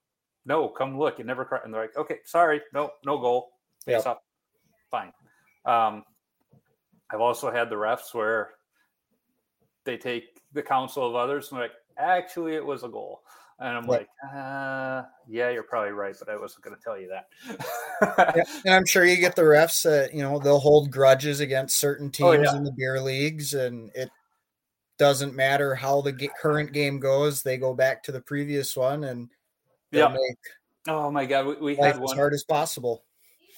no, come look, it never. cr-" And they're like, okay, sorry, no, no goal, face Yep. up, fine. Um, I've also had the refs where they take the counsel of others and they're like, actually, it was a goal. And I'm Right. like, uh, yeah, you're probably right, but I wasn't going to tell you that. Yeah, and I'm sure you get the refs that you know they'll hold grudges against certain teams Oh, yeah. in the beer leagues, and it doesn't matter how the ge- current game goes, they go back to the previous one and Yeah. make Oh my god, we, we had as hard as possible.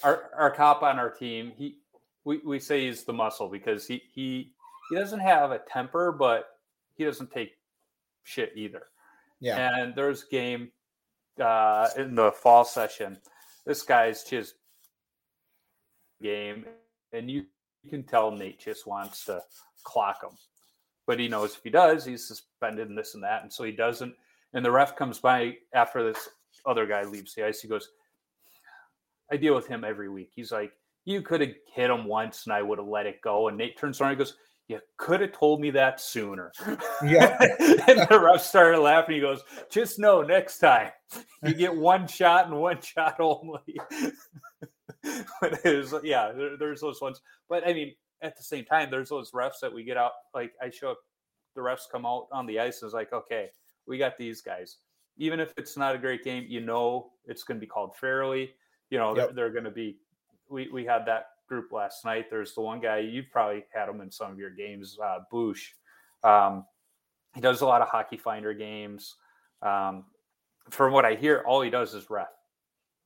Our our cop on our team. He we, we say he's the muscle because he he he doesn't have a temper, but he doesn't take shit either. Yeah. And there's game uh, in the fall session. This guy's just game, and you, you can tell Nate just wants to clock him. But he knows if he does, he's suspended and this and that. And so he doesn't. And the ref comes by after this other guy leaves the ice. He goes, I deal with him every week. He's like, You could have hit him once and I would have let it go. And Nate turns around and goes, You could have told me that sooner. Yeah. and the ref started laughing. He goes, Just know next time you get one shot and one shot only. but it was, yeah, there, there's those ones. But I mean, at the same time, there's those refs that we get out. Like I show up, the refs come out on the ice and it's like, okay, we got these guys. Even if it's not a great game, you know it's going to be called fairly. You know, Yep. they're, they're going to be. We we had that group last night. There's the one guy you've probably had him in some of your games, uh, Boosh. Um, he does a lot of hockey finder games. Um, from what I hear, all he does is ref.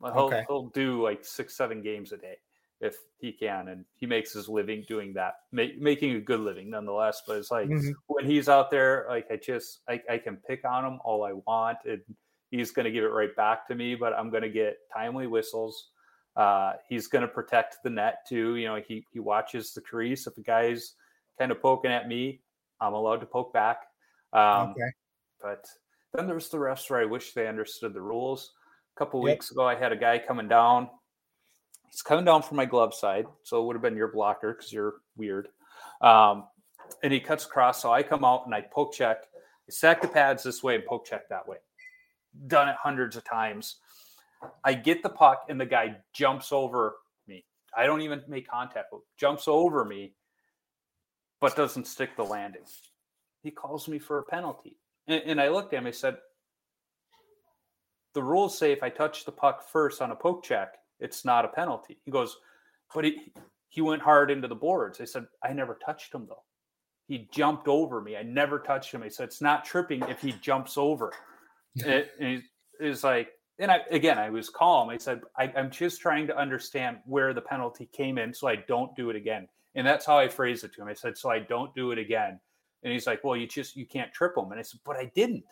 He'll, Okay. he'll do like six, seven games a day if he can, and he makes his living doing that, ma- making a good living nonetheless. But it's like Mhm. when he's out there, like I just I, I can pick on him all I want, and he's going to give it right back to me. But I'm going to get timely whistles. Uh, he's going to protect the net too. You know, he he watches the crease. If the guy's kind of poking at me, I'm allowed to poke back. Um, okay. but then there's the refs where I wish they understood the rules. A couple Yep. weeks ago, I had a guy coming down. He's coming down from my glove side, so it would have been your blocker because you're weird. Um, and he cuts across, so I come out and I poke check. I stack the pads this way and poke check that way. Done it hundreds of times. I get the puck and the guy jumps over me. I don't even make contact with, jumps over me, but doesn't stick the landing. He calls me for a penalty. And, and I looked at him. I said, "The rules say if I touch the puck first on a poke check, it's not a penalty." He goes, "But he he went hard into the boards." I said, "I never touched him though. He jumped over me. I never touched him." I said, "It's not tripping if he jumps over." he is like, and I again, I was calm. I said, I, "I'm just trying to understand where the penalty came in, so I don't do it again." And that's how I phrased it to him. I said, "So I don't do it again." And he's like, "Well, you just you can't trip him." And I said, "But I didn't.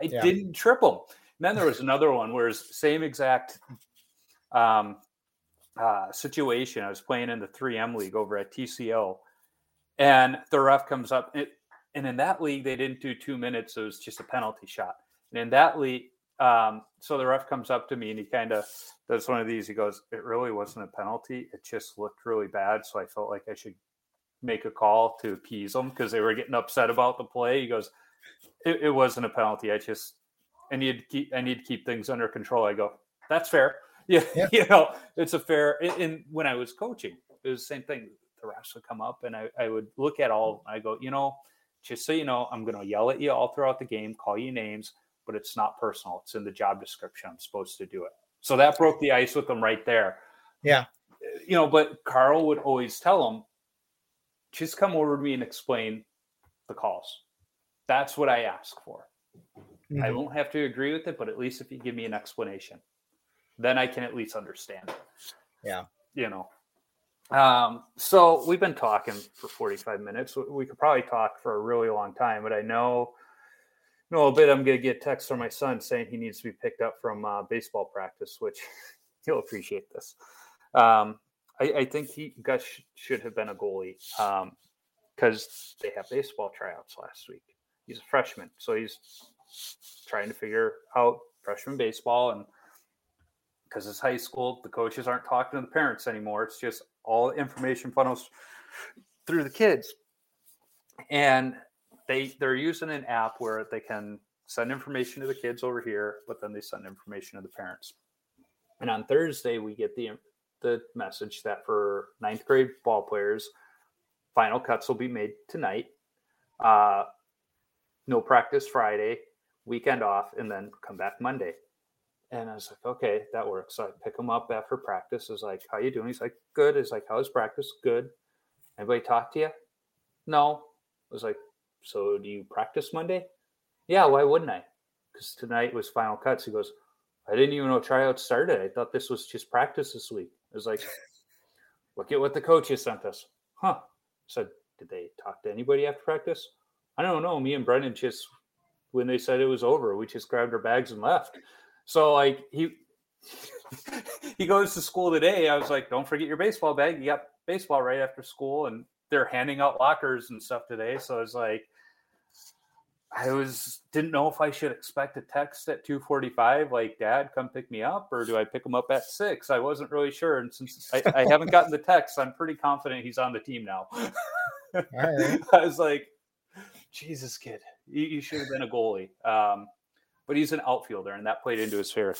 I Yeah. didn't trip him." And then there was another one where it's same exact um, uh, situation. I was playing in the 3M league over at TCL and the ref comes up. It, and in that league, they didn't do two minutes; So it was just a penalty shot. And in that league, um, so the ref comes up to me and he kind of does one of these. He goes, "It really wasn't a penalty. It just looked really bad, so I felt like I should make a call to appease them because they were getting upset about the play." He goes, "It, it wasn't a penalty. I just I need to keep I need to keep things under control." I go, "That's fair." Yeah, Yeah. you know, it's a fair. And, when I was coaching, it was the same thing. The refs would come up and I, I would look at all. I go, you know, just so you know, I'm going to yell at you all throughout the game, call you names, but it's not personal. It's in the job description. I'm supposed to do it. So that broke the ice with them right there. Yeah. You know, but Carl would always tell them, just come over to me and explain the calls. That's what I ask for. I Mhm. won't have to agree with it, but at least if you give me an explanation, then I can at least understand it. Yeah. You know. Um, so we've been talking for 45 minutes. We could probably talk for a really long time, but I know in a little bit I'm gonna get a text from my son saying he needs to be picked up from uh, baseball practice, which he'll appreciate this. Um, I, I think he Gus should have been a goalie because they have baseball tryouts last week. He's a freshman, so he's trying to figure out freshman baseball and because it's high school the coaches aren't talking to the parents anymore it's just all information funnels through the kids and they they're using an app where they can send information to the kids over here but then they send information to the parents and on thursday we get the the message that for ninth grade ball players final cuts will be made tonight uh, no practice friday weekend off and then come back Monday. And I was like, okay, that works. So I pick him up after practice. Is like, how you doing? He's like, good. He's like, how's practice? Good. Anybody talk to you? No. I was like, so do you practice Monday? Yeah, why wouldn't I? Because tonight was final cuts. He goes, I didn't even know tryouts started. I thought this was just practice this week. I was like, look at what the coaches sent us. Huh. Said, did they talk to anybody after practice? I don't know. Me and Brendan just, when they said it was over, we just grabbed our bags and left. So like he, he goes to school today. I was like, don't forget your baseball bag. You got baseball right after school. And they're handing out lockers and stuff today. So I was like, I was didn't know if I should expect a text at 2:45, like "Dad, come pick me up," or do I pick him up at six? I wasn't really sure, and since I, I haven't gotten the text, I'm pretty confident he's on the team now. I was like, "Jesus, kid, you, you, should have been a goalie." Um, but he's an outfielder, and that played into his favor.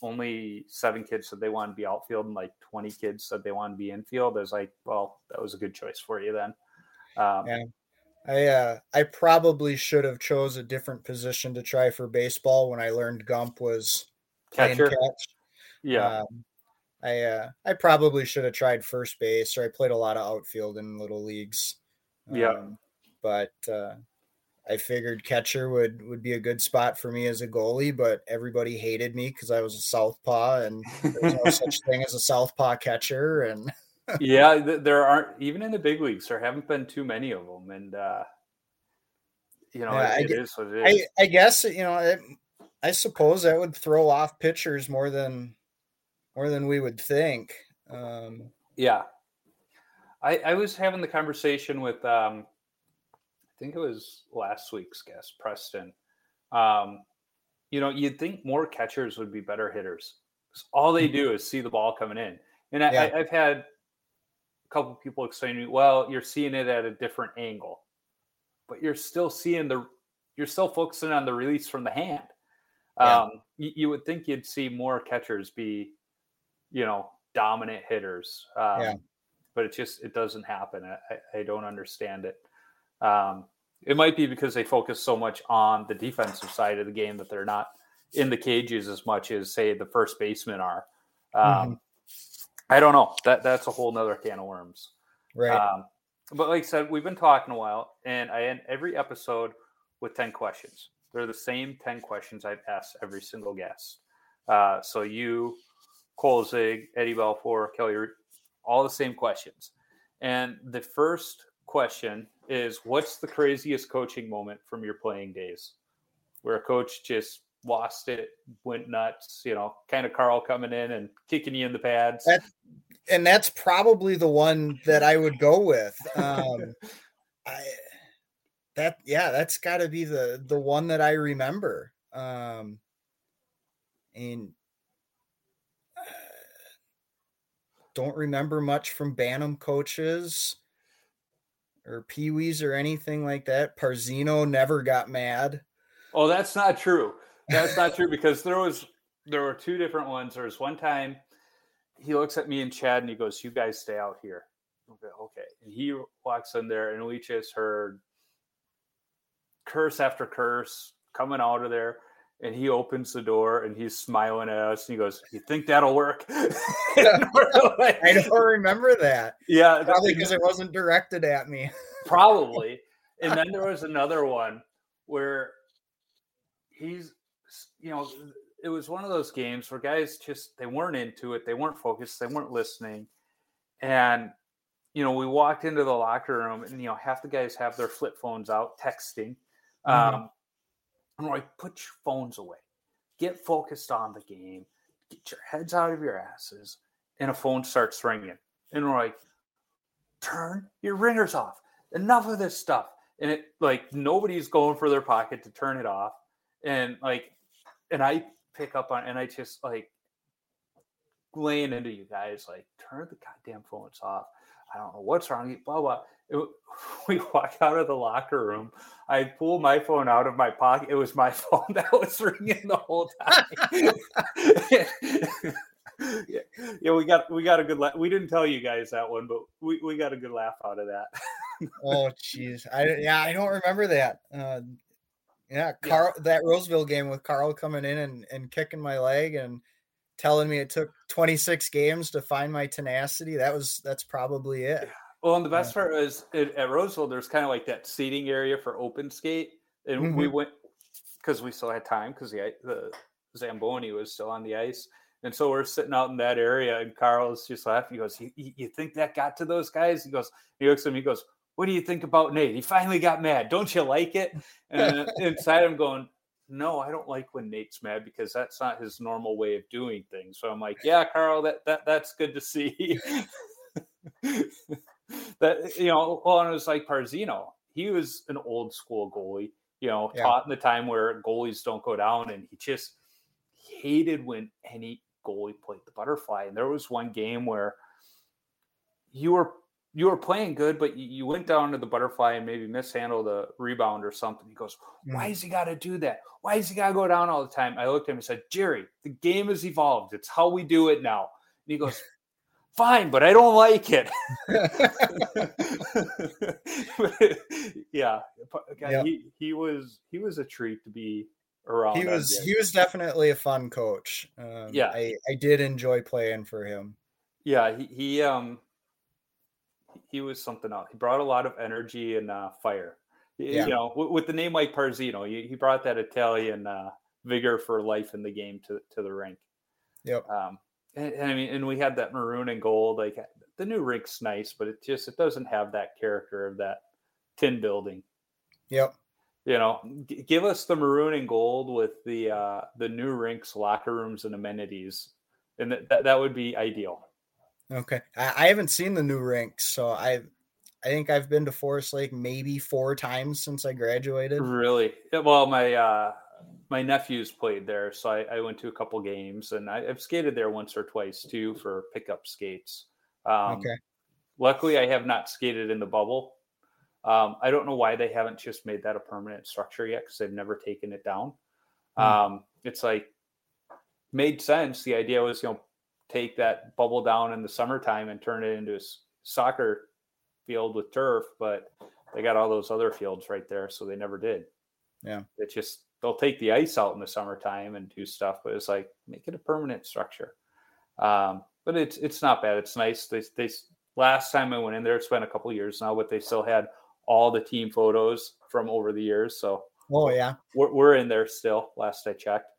Only seven kids said they wanted to be outfield, and like 20 kids said they wanted to be infield. I was like, "Well, that was a good choice for you then." Um, yeah I uh, I probably should have chose a different position to try for baseball when I learned Gump was catcher. Catch. Yeah. Um, I uh, I probably should have tried first base, or I played a lot of outfield in little leagues. Um, yeah. But uh, I figured catcher would would be a good spot for me as a goalie, but everybody hated me because I was a southpaw, and there's no such thing as a southpaw catcher, and yeah, there aren't even in the big leagues. There haven't been too many of them, and uh, you know, yeah, it, it is what it is. I, I guess you know, it, I suppose that would throw off pitchers more than more than we would think. Um, yeah, I, I was having the conversation with, um, I think it was last week's guest, Preston. Um, you know, you'd think more catchers would be better hitters. All they mm-hmm. do is see the ball coming in. And I, yeah. I, I've had a couple people explaining, well, you're seeing it at a different angle, but you're still seeing the, you're still focusing on the release from the hand. Yeah. Um, you, you, would think you'd see more catchers be, you know, dominant hitters. Um, yeah. But it just it doesn't happen. I, I don't understand it. Um, it might be because they focus so much on the defensive side of the game that they're not in the cages as much as say the first basemen are. Um, mm-hmm. I don't know. That that's a whole nother can of worms. Right. Um, but like I said, we've been talking a while, and I end every episode with ten questions. They're the same ten questions I've asked every single guest. Uh, so you, Kolzig, Eddie Belfour, Kelly, all the same questions. And the first question is, what's the craziest coaching moment from your playing days, where a coach just lost it, went nuts, you know, kind of Carl coming in and kicking you in the pads. That, and that's probably the one that I would go with. Um, I, that, yeah, that's got to be the, the one that I remember. Um, and uh, don't remember much from Bantam coaches or Pee Wees or anything like that. Parzino never got mad. Oh, that's not true. That's not true because there was there were two different ones. There was one time he looks at me and Chad and he goes, "You guys stay out here." Okay, okay. And he walks in there and we just heard curse after curse coming out of there. And he opens the door and he's smiling at us and he goes, "You think that'll work?" like, I don't remember that. Yeah, probably because it wasn't directed at me. probably. And then there was another one where he's you know, it was one of those games where guys just they weren't into it, they weren't focused, they weren't listening, and you know, we walked into the locker room and you know half the guys have their flip phones out texting. Mm-hmm. Um, I'm like, put your phones away, get focused on the game, get your heads out of your asses, and a phone starts ringing, and we're like, turn your ringers off. Enough of this stuff. And it like nobody's going for their pocket to turn it off. And like and I pick up on and I just like laying into you guys, like turn the goddamn phones off. I don't know what's wrong. Blah blah. It, we walk out of the locker room. I pull my phone out of my pocket. It was my phone that was ringing the whole time. yeah, yeah, we got we got a good. laugh. we didn't tell you guys that one, but we, we got a good laugh out of that. oh, jeez. I yeah, I don't remember that. Uh, yeah, Carl, yeah. that Roseville game with Carl coming in and, and kicking my leg and telling me it took 26 games to find my tenacity. That was that's probably it. Well, and the best part was at, at Roseville, there's kind of like that seating area for open skate, and mm-hmm. we went because we still had time because the the Zamboni was still on the ice. And so we're sitting out in that area, and Carl's just laughing. He goes, you, you think that got to those guys? He goes, he looks at me, he goes, What do you think about Nate? He finally got mad. Don't you like it? And inside I'm going, No, I don't like when Nate's mad because that's not his normal way of doing things. So I'm like, Yeah, Carl, that, that that's good to see. that you know, well, and it was like Parzino. He was an old school goalie, you know, yeah. taught in the time where goalies don't go down, and he just hated when any goalie played the butterfly. And there was one game where you were you were playing good, but you, went down to the butterfly and maybe mishandled a rebound or something. He goes, Why has he got to do that? Why has he got to go down all the time? I looked at him and said, Jerry, the game has evolved. It's how we do it now. And he goes, Fine, but I don't like it. yeah. Yep. He, he was he was a treat to be around. He was he was definitely a fun coach. Um, yeah, I, I did enjoy playing for him. Yeah, he, he um he was something else. He brought a lot of energy and uh, fire. Yeah. You know, with, with the name like Parzino, he, he brought that Italian uh, vigor for life in the game to to the rink. Yep. Um, and, and, I mean, and we had that maroon and gold. Like the new rink's nice, but it just it doesn't have that character of that tin building. Yep you know, g- give us the maroon and gold with the uh, the new rinks, locker rooms, and amenities, and that that, that would be ideal. Okay, I, I haven't seen the new rinks, so I I think I've been to Forest Lake maybe four times since I graduated. Really? Well, my uh, my nephews played there, so I, I went to a couple games, and I, have skated there once or twice too for pickup skates. Um, okay. Luckily, I have not skated in the bubble um, I don't know why they haven't just made that a permanent structure yet because they've never taken it down. Mm. Um, it's like made sense. The idea was, you know, take that bubble down in the summertime and turn it into a soccer field with turf, but they got all those other fields right there, so they never did. Yeah, it just they'll take the ice out in the summertime and do stuff, but it's like make it a permanent structure. Um, but it's it's not bad. It's nice. They they last time I went in there, it's been a couple years now, but they still had all the team photos from over the years. So, oh yeah, we're, we're in there still. Last I checked.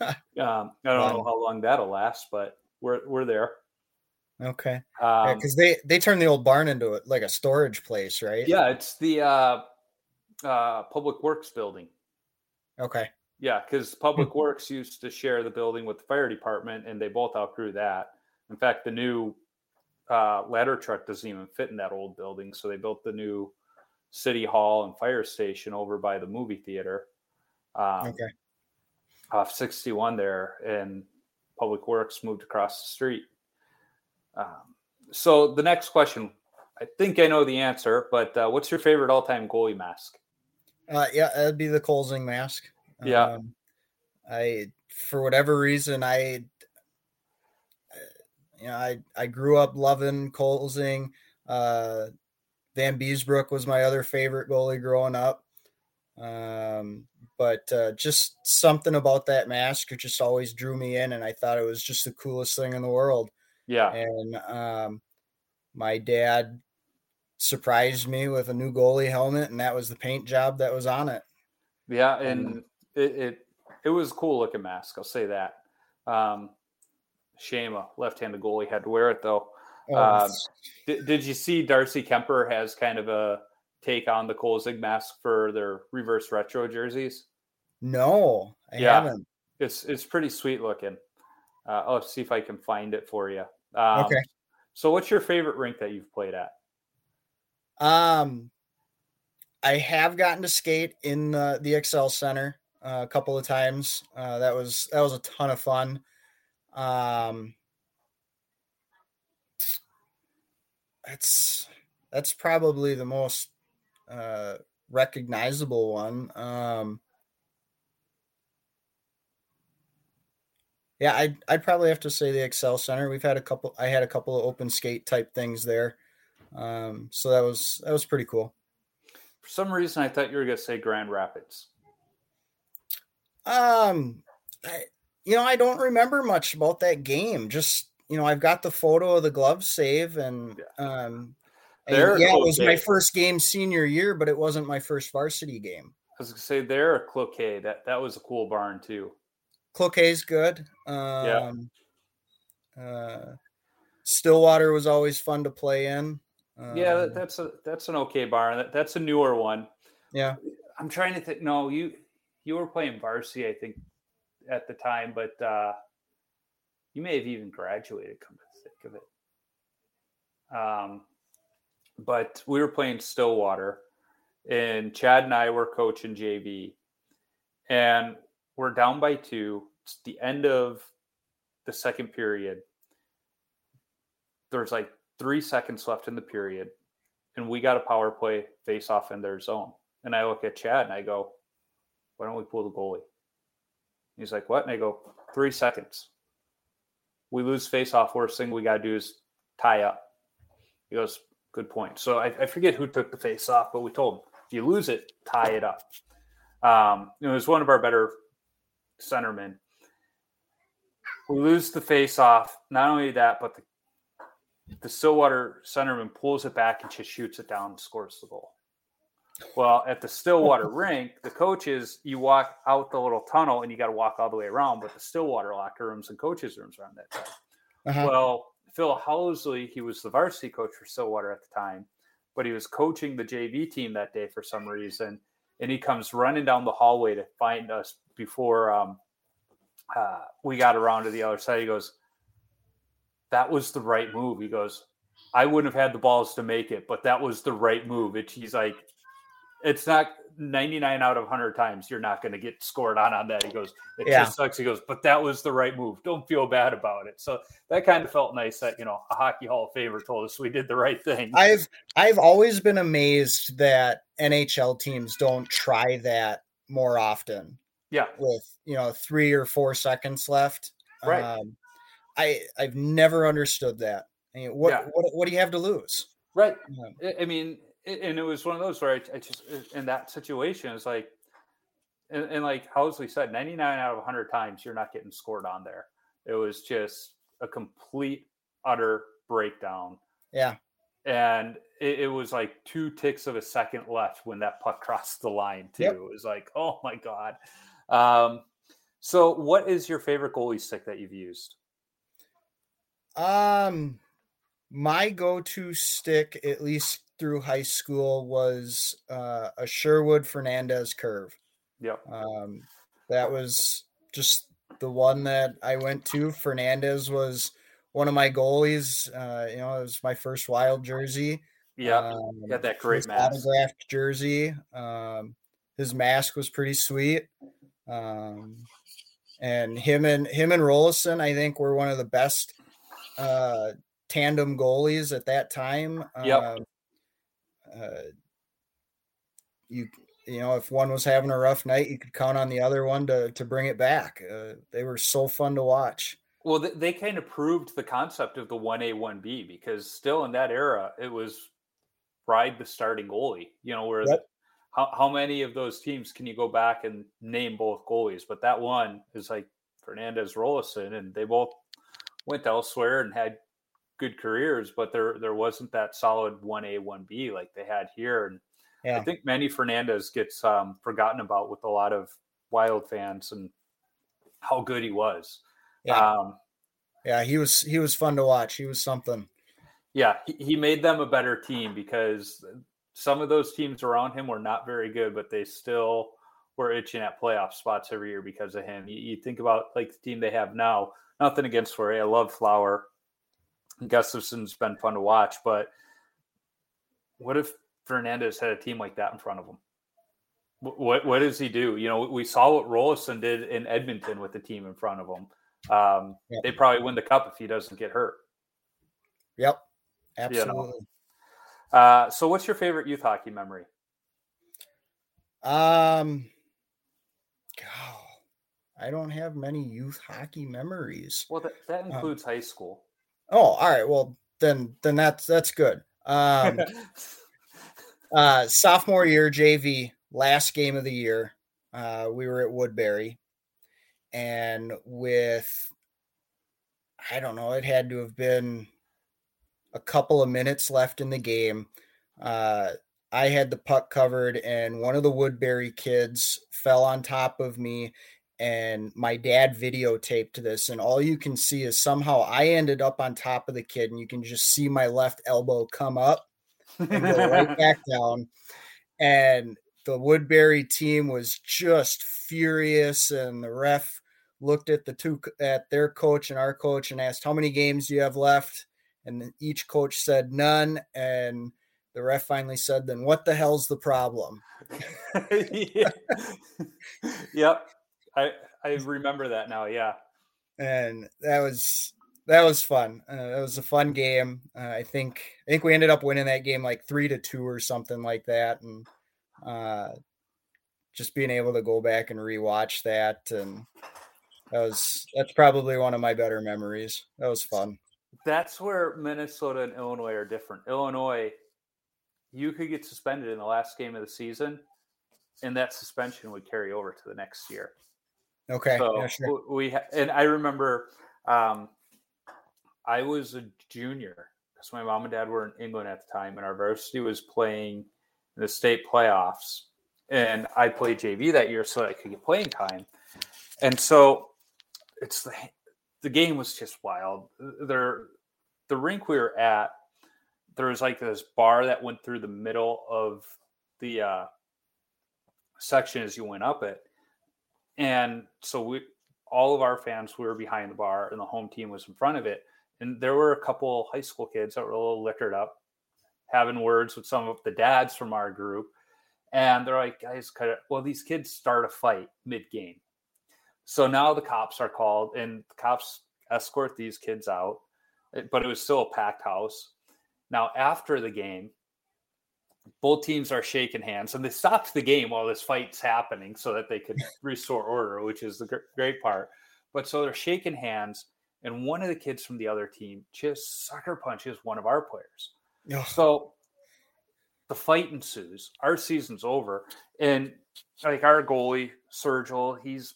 Um, I don't know how long that'll last, but we're we're there. Okay. Um, yeah, because they they turned the old barn into like a storage place, right? Yeah, it's the uh, uh, Public Works building. Okay. Yeah, because Public Works used to share the building with the fire department, and they both outgrew that. In fact, the new uh, ladder truck doesn't even fit in that old building. So they built the new city hall and fire station over by the movie theater. Um, okay. Off 61 there, and Public Works moved across the street. Um, so the next question, I think I know the answer, but uh, what's your favorite all-time goalie mask? Uh, yeah, that'd be the Kolzig mask. Yeah. Um, I, for whatever reason, I you know, I I grew up loving Kolzig. Uh, Vanbiesbrouck was my other favorite goalie growing up. Um, but uh, just something about that mask it just always drew me in, and I thought it was just the coolest thing in the world. Yeah. And um, my dad surprised me with a new goalie helmet, and that was the paint job that was on it. Yeah, and it it, it was a cool looking mask. I'll say that. Um, Shame a left-handed goalie had to wear it though. Oh, um, did, did you see Darcy Kuemper has kind of a take on the Kolzig mask for their reverse retro jerseys? No, I yeah, haven't. It's it's pretty sweet looking. Uh, I'll see if I can find it for you. Um, okay. So, what's your favorite rink that you've played at? Um, I have gotten to skate in the the Xcel Center uh, a couple of times. Uh, that was that was a ton of fun. Um, that's that's probably the most uh, recognizable one. Um, yeah, I'd, I'd probably have to say the Xcel Center. We've had a couple. I had a couple of open skate type things there, um, so that was that was pretty cool. For some reason, I thought you were going to say Grand Rapids. Um, I, you know, I don't remember much about that game. Just you know, I've got the photo of the glove save, and um, And They're yeah, it was my first game senior year, but it wasn't my first varsity game. I was gonna say they're a Cloquet. That that was a cool barn too. Cloquet's good. Um, uh, Stillwater was always fun to play in. yeah, that, Um, that's a that's an okay barn. That, that's a newer one. yeah. I'm trying to think. No, you you were playing varsity, I think, at the time, but uh, you may have even graduated. Come to think of it. Um, but we were playing Stillwater, and Chad and I were coaching JV, and we're down by two. It's the end of the second period. There's like three seconds left in the period, and we got a power play face off in their zone. And I look at Chad and I go, why don't we pull the goalie? He's like, what? And I go, three seconds. We lose face off. Worst thing we got to do is tie up. He goes, good point. So I, I forget who took the face off, but we told him, if you lose it, tie it up. Um, it was one of our better centermen. We lose the face off. Not only that, but the, the Stillwater centerman pulls it back and just shoots it down and scores the goal. Well, at the Stillwater rink, the coaches, you walk out the little tunnel and you got to walk all the way around, but the Stillwater locker rooms and coaches' rooms are on that side. Uh-huh. Well, Phil Housley, he was the varsity coach for Stillwater at the time, but he was coaching the JV team that day for some reason. And he comes running down the hallway to find us before um, uh, we got around to the other side. He goes, That was the right move. He goes, I wouldn't have had the balls to make it, but that was the right move. It, he's like, It's not 99 out of 100 times you're not going to get scored on on that. He goes, It Yeah. just sucks. He goes, But that was the right move. Don't feel bad about it. So that kind of felt nice that, you know, a Hockey Hall of Famer told us we did the right thing. I've I've always been amazed that NHL teams don't try that more often yeah. with you know three or four seconds left. Right. Um, I I've never understood that. I mean, what Yeah. what what do you have to lose? Right. I- mean, and it was one of those where I, I just in that situation, it's like, and, and like Housley said, ninety nine out of hundred times you're not getting scored on there. It was just a complete utter breakdown, Yeah. and it, it was like two ticks of a second left when that puck crossed the line too. Yep. It was like, oh my god. Um, so, what is your favorite goalie stick that you've used? Um, my go-to stick, at least through high school, was uh, a Sherwood Fernandez curve. Yep. Um, that was just the one that I went to. Fernandez was one of my goalies. Uh, you know, it was my first wild jersey. Yeah. Um, got that great mask. autographed jersey. Um, his mask was pretty sweet. Um, and him and him and Roloson, I think, were one of the best uh, tandem goalies at that time. Yep. Um, uh, you you know, if one was having a rough night, you could count on the other one to to bring it back. Uh, they were so fun to watch. Well, they, they kind of proved the concept of the 1A, 1B because still in that era, it was ride the starting goalie, you know, where Yep. how, how many of those teams can you go back and name both goalies? But that one is like Fernandez Roloson, and they both went elsewhere and had good careers, but there there wasn't that solid 1A, 1B like they had here. And Yeah. I think Manny Fernandez gets um, forgotten about with a lot of Wild fans and how good he was. Yeah. Um, Yeah, he was he was fun to watch. He was something. yeah, he, he made them a better team because some of those teams around him were not very good, but they still were itching at playoff spots every year because of him. You, you think about like the team they have now. Nothing against Fleury. I love Flower. Gustavsson's been fun to watch, but what if Fernandez had a team like that in front of him? What what does he do? You know, we saw what Roloson did in Edmonton with the team in front of him. Um, Yeah. They probably win the cup if he doesn't get hurt. Yep. Absolutely. Uh, so, what's your favorite youth hockey memory? Um God, I don't have many youth hockey memories. Well, that, that includes high school. Oh, all right. Well, then then that's that's good. Um uh sophomore year JV, last game of the year. Uh we were at Woodbury and with I don't know, it had to have been a couple of minutes left in the game. Uh, I had the puck covered, and one of the Woodbury kids fell on top of me. And my dad videotaped this, and all you can see is somehow I ended up on top of the kid, and you can just see my left elbow come up and go right back down. And the Woodbury team was just furious, and the ref looked at the two at their coach and our coach and asked, "How many games do you have left?" And each coach said none, and the ref finally said, "Then what the hell's the problem?" Yep, I I remember that now. Yeah, and that was that was fun. Uh, it was a fun game. Uh, I think I think we ended up winning that game like three to two or something like that, and uh, just being able to go back and rewatch that and that was that's probably one of my better memories. That was fun. That's where Minnesota and Illinois are different. Illinois, you could get suspended in the last game of the season, and that suspension would carry over to the next year. Okay. So yeah, sure. we ha- and I remember um, I was a junior because my mom and dad were in England at the time, and our varsity was playing in the state playoffs, and I played JV that year so I could get playing time. And so it's the the game was just wild. There, the rink we were at, there was like this bar that went through the middle of the uh, section as you went up it, and so we all of our fans we were behind the bar, and the home team was in front of it. And there were a couple high school kids that were a little liquored up, having words with some of the dads from our group. And they're like, guys, kind of, well, these kids start a fight mid game. So now the cops are called, and the cops escort these kids out, but it was still a packed house. Now, after the game, both teams are shaking hands, and they stopped the game while this fight's happening so that they could restore order, which is the great part. But so they're shaking hands, and one of the kids from the other team just sucker punches one of our players. Ugh. So the fight ensues. Our season's over, and like our goalie, Sergil, he's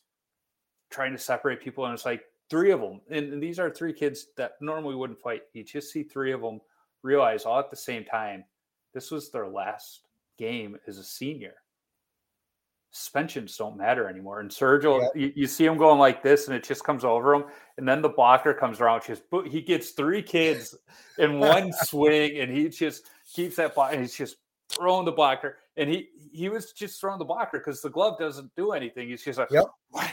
trying to separate people, and it's like three of them, and these are three kids that normally wouldn't fight. You just see three of them realize all at the same time this was their last game as a senior. Suspensions don't matter anymore. And Sergio, yeah. you, you, see him going like this, and it just comes over him. And then the blocker comes around, just he gets three kids in one swing, and he just keeps that block, and he's just throwing the blocker. And he he was just throwing the blocker because the glove doesn't do anything. He's just like, yep. wham,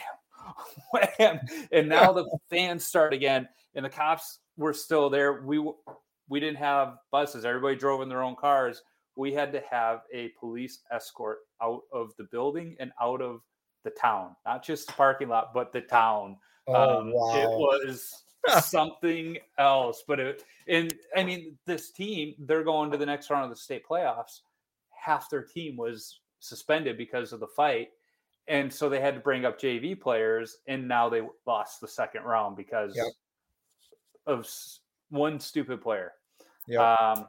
wham. And now the fans start again, and the cops were still there. We we didn't have buses. Everybody drove in their own cars. We had to have a police escort out of the building and out of the town, not just the parking lot, but the town. Oh, um, wow. It was something else. But it, and I mean, this team, they're going to the next round of the state playoffs. Half their team was suspended because of the fight and so they had to bring up JV players, and now they lost the second round because yep. of one stupid player. Yeah. Um,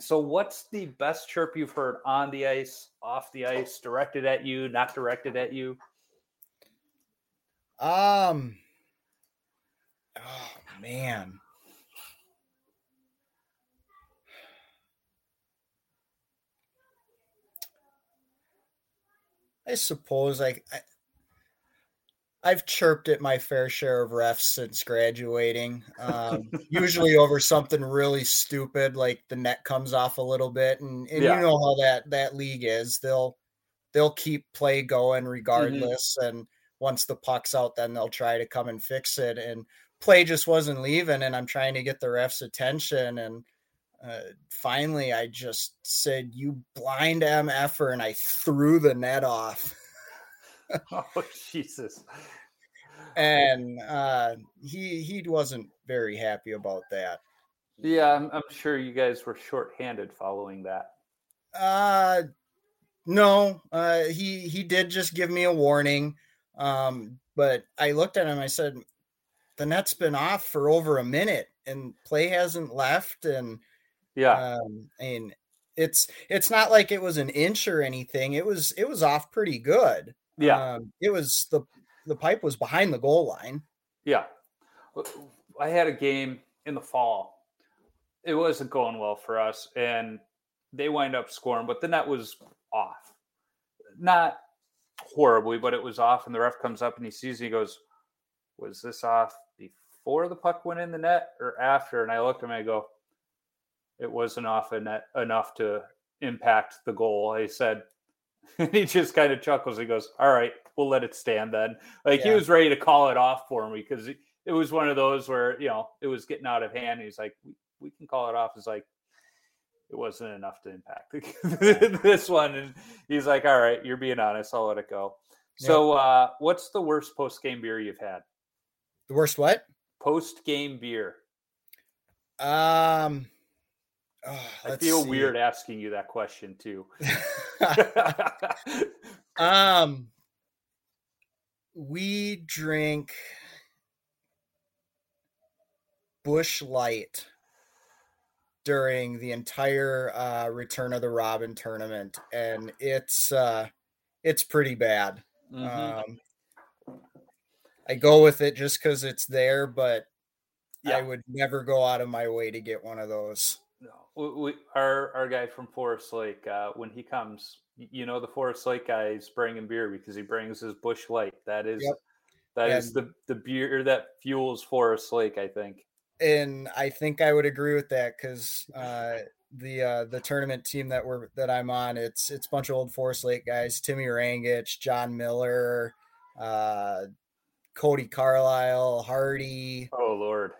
so, what's the best chirp you've heard on the ice, off the ice, directed at you, not directed at you? Um. Oh man. I suppose I I've chirped at my fair share of refs since graduating. Um, usually over something really stupid, like the net comes off a little bit, and, and yeah. you know how that that league is. They'll they'll keep play going mm-hmm. regardless, mm-hmm. and once the puck's out, then they'll try to come and fix it. And play just wasn't leaving, and I'm trying to get the refs' attention, and uh, finally I just said, "You blind mf'er," and I threw the net off. oh Jesus! And uh, he he wasn't very happy about that. Yeah, I'm, I'm sure you guys were short-handed following that. Uh no, uh, he he did just give me a warning. Um, but I looked at him. I said, "The net's been off for over a minute, and play hasn't left." And yeah. Um, and it's it's not like it was an inch or anything. It was it was off pretty good. Yeah. Um, it was the the pipe was behind the goal line. Yeah. I had a game in the fall it wasn't going well for us, and they wind up scoring, but the net was off. Not horribly, but it was off. And the ref comes up and he sees, me. he goes, Was this off before the puck went in the net or after? And I looked at him and I go, It wasn't off net enough to impact the goal. I said, he just kind of chuckles. He goes, All right, we'll let it stand then. Like yeah. he was ready to call it off for me because it was one of those where, you know, it was getting out of hand. He's like, we, we can call it off. It's like, it wasn't enough to impact this one. And he's like, all right, you're being honest. I'll let it go. Yep. So, uh, what's the worst post game beer you've had? The worst what? Post game beer. Um, oh, I feel see. weird asking you that question too. um, we drink Busch Light during the entire uh, Return of the Robin tournament, and it's uh, it's pretty bad. Mm-hmm. Um, I go with it just because it's there, but yeah. I would never go out of my way to get one of those. No, we, our our guy from Forest Lake, uh, when he comes, you know, the Forest Lake guy is bringing beer because he brings his Busch Light. That is yep. that and, is the the beer that fuels Forest Lake. I think and I think I would agree with that because uh, the uh, the tournament team that we're that I'm on, it's it's a bunch of old Forest Lake guys: Timmy Rangich, John Miller, uh, Cody Carlisle, Hardy. Oh Lord!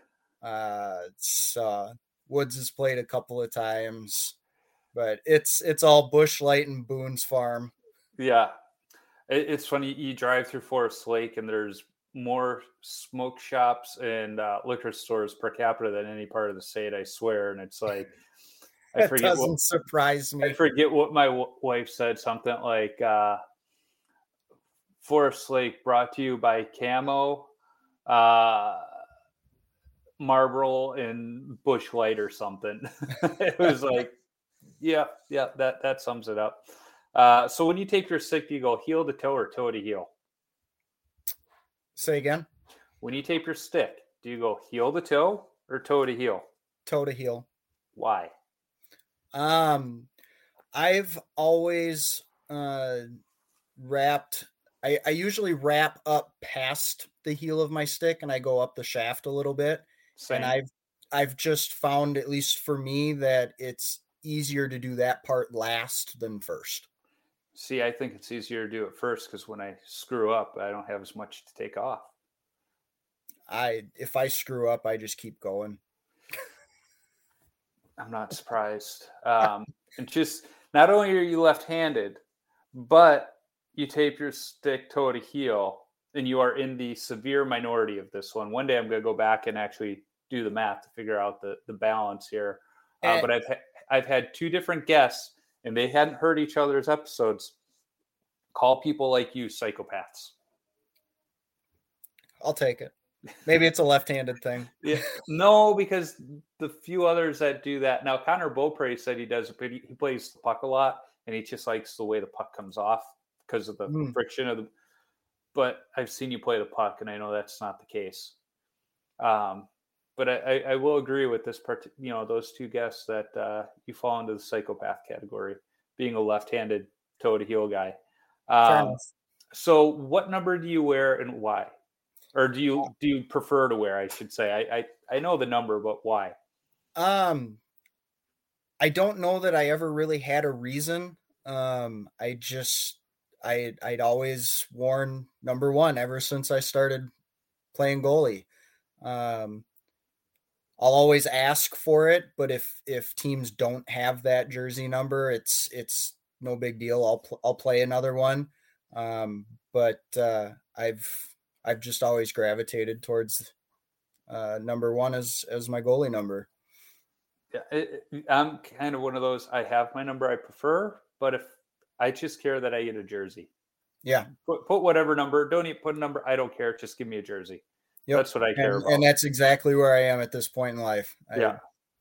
Uh, it's uh, Woods has played a couple of times, but it's it's all Busch Light and Boone's Farm. Yeah, it's funny. You drive through Forest Lake, and there's more smoke shops and uh, liquor stores per capita than any part of the state. I swear, and it's like I forget doesn't what, surprise me. I forget what my w- wife said. Something like uh, "Forest Lake brought to you by Camo." Uh, Marlboro and Busch Light or something. it was like, yeah, yeah, that that sums it up. Uh, so when you take your stick, do you go heel to toe or toe to heel? Say again. When you tape your stick, do you go heel to toe or toe to heel? Toe to heel. Why? Um, I've always uh wrapped. I, I usually wrap up past the heel of my stick and I go up the shaft a little bit. Same. And I've I've just found, at least for me, that it's easier to do that part last than first. See, I think it's easier to do it first because when I screw up, I don't have as much to take off. I if I screw up, I just keep going. I'm not surprised. Um, and just not only are you left-handed, but you tape your stick toe to heel, and you are in the severe minority of this one. One day I'm going to go back and actually do the math to figure out the the balance here. Uh, but I've ha- I've had two different guests and they hadn't heard each other's episodes, call people like you psychopaths. I'll take it. Maybe it's a left-handed thing. yeah, no, because the few others that do that now, Connor Beaupre said he does, he plays the puck a lot, and he just likes the way the puck comes off because of the mm. friction of the. But I've seen you play the puck, and I know that's not the case. Um, but I, I, will agree with this part. You know, those two guests that uh, you fall into the psychopath category, being a left-handed toe to heel guy. Um, so, what number do you wear and why? Or do you do you prefer to wear? I should say. I I, I know the number, but why? Um, I don't know that I ever really had a reason. Um, I just I I'd always worn number one ever since I started playing goalie. Um, I'll always ask for it, but if if teams don't have that jersey number, it's it's no big deal. I'll pl- I'll play another one. Um, but uh, I've I've just always gravitated towards uh, number one as as my goalie number. Yeah, I'm kind of one of those. I have my number I prefer, but if I just care that I get a jersey. Yeah, put, put whatever number. Don't even put a number. I don't care. Just give me a jersey. Yep. That's what I care and, about. And that's exactly where I am at this point in life. I yeah.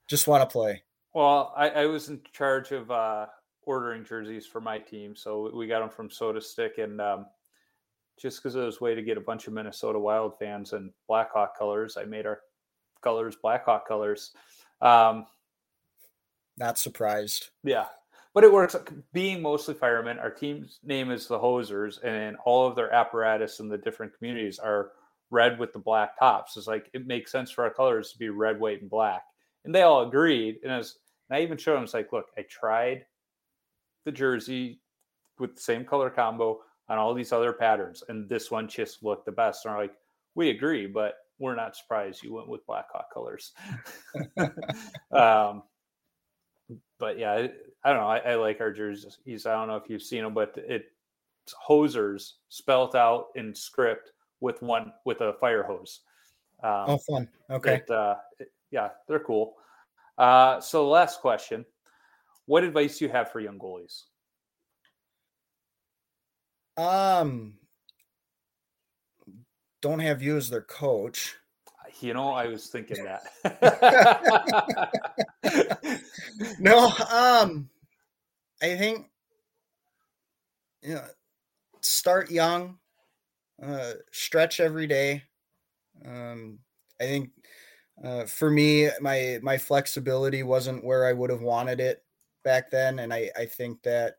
Just want to play. Well, I, I was in charge of uh, ordering jerseys for my team. So we got them from Soda Stick. And um, just because it was a way to get a bunch of Minnesota Wild fans and Blackhawk colors, I made our colors Blackhawk colors. Um, Not surprised. Yeah. But it works being mostly firemen. Our team's name is the Hosers, and all of their apparatus in the different communities are red with the black tops. It's like it makes sense for our colors to be red, white, and black. And they all agreed. And, was, and I even showed them, it's like, look, I tried the jersey with the same color combo on all these other patterns, and this one just looked the best. And they're like, we agree, but we're not surprised you went with Blackhawk colors. um, but yeah, I don't know. I, I, like our jerseys. I don't know if you've seen them, but it's hosers spelt out in script with one with a fire hose. Um, oh, fun. Okay. It, uh, it, yeah, they're cool. Uh, so, last question: What advice do you have for young goalies? Um, don't have you as their coach. You know, I was thinking that. no, um, I think you know, start young, uh, stretch every day. Um, I think uh, for me, my my flexibility wasn't where I would have wanted it back then, and I I think that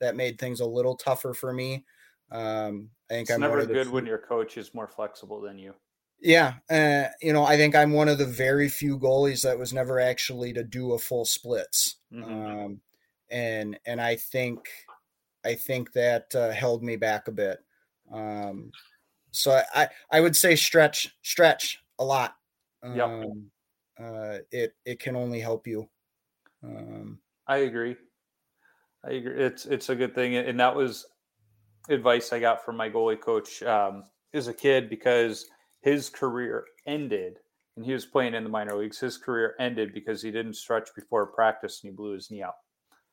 that made things a little tougher for me. Um, I think it's I'm never good when your coach is more flexible than you. Yeah, uh, you know, I think I'm one of the very few goalies that was never actually to do a full splits, mm-hmm. um, and and I think I think that uh, held me back a bit. Um, so I I would say stretch stretch a lot. Um, yep. Uh, it it can only help you. Um, I agree. I agree. It's it's a good thing, and that was advice I got from my goalie coach um, as a kid because his career ended and he was playing in the minor leagues. His career ended because he didn't stretch before practice and he blew his knee out.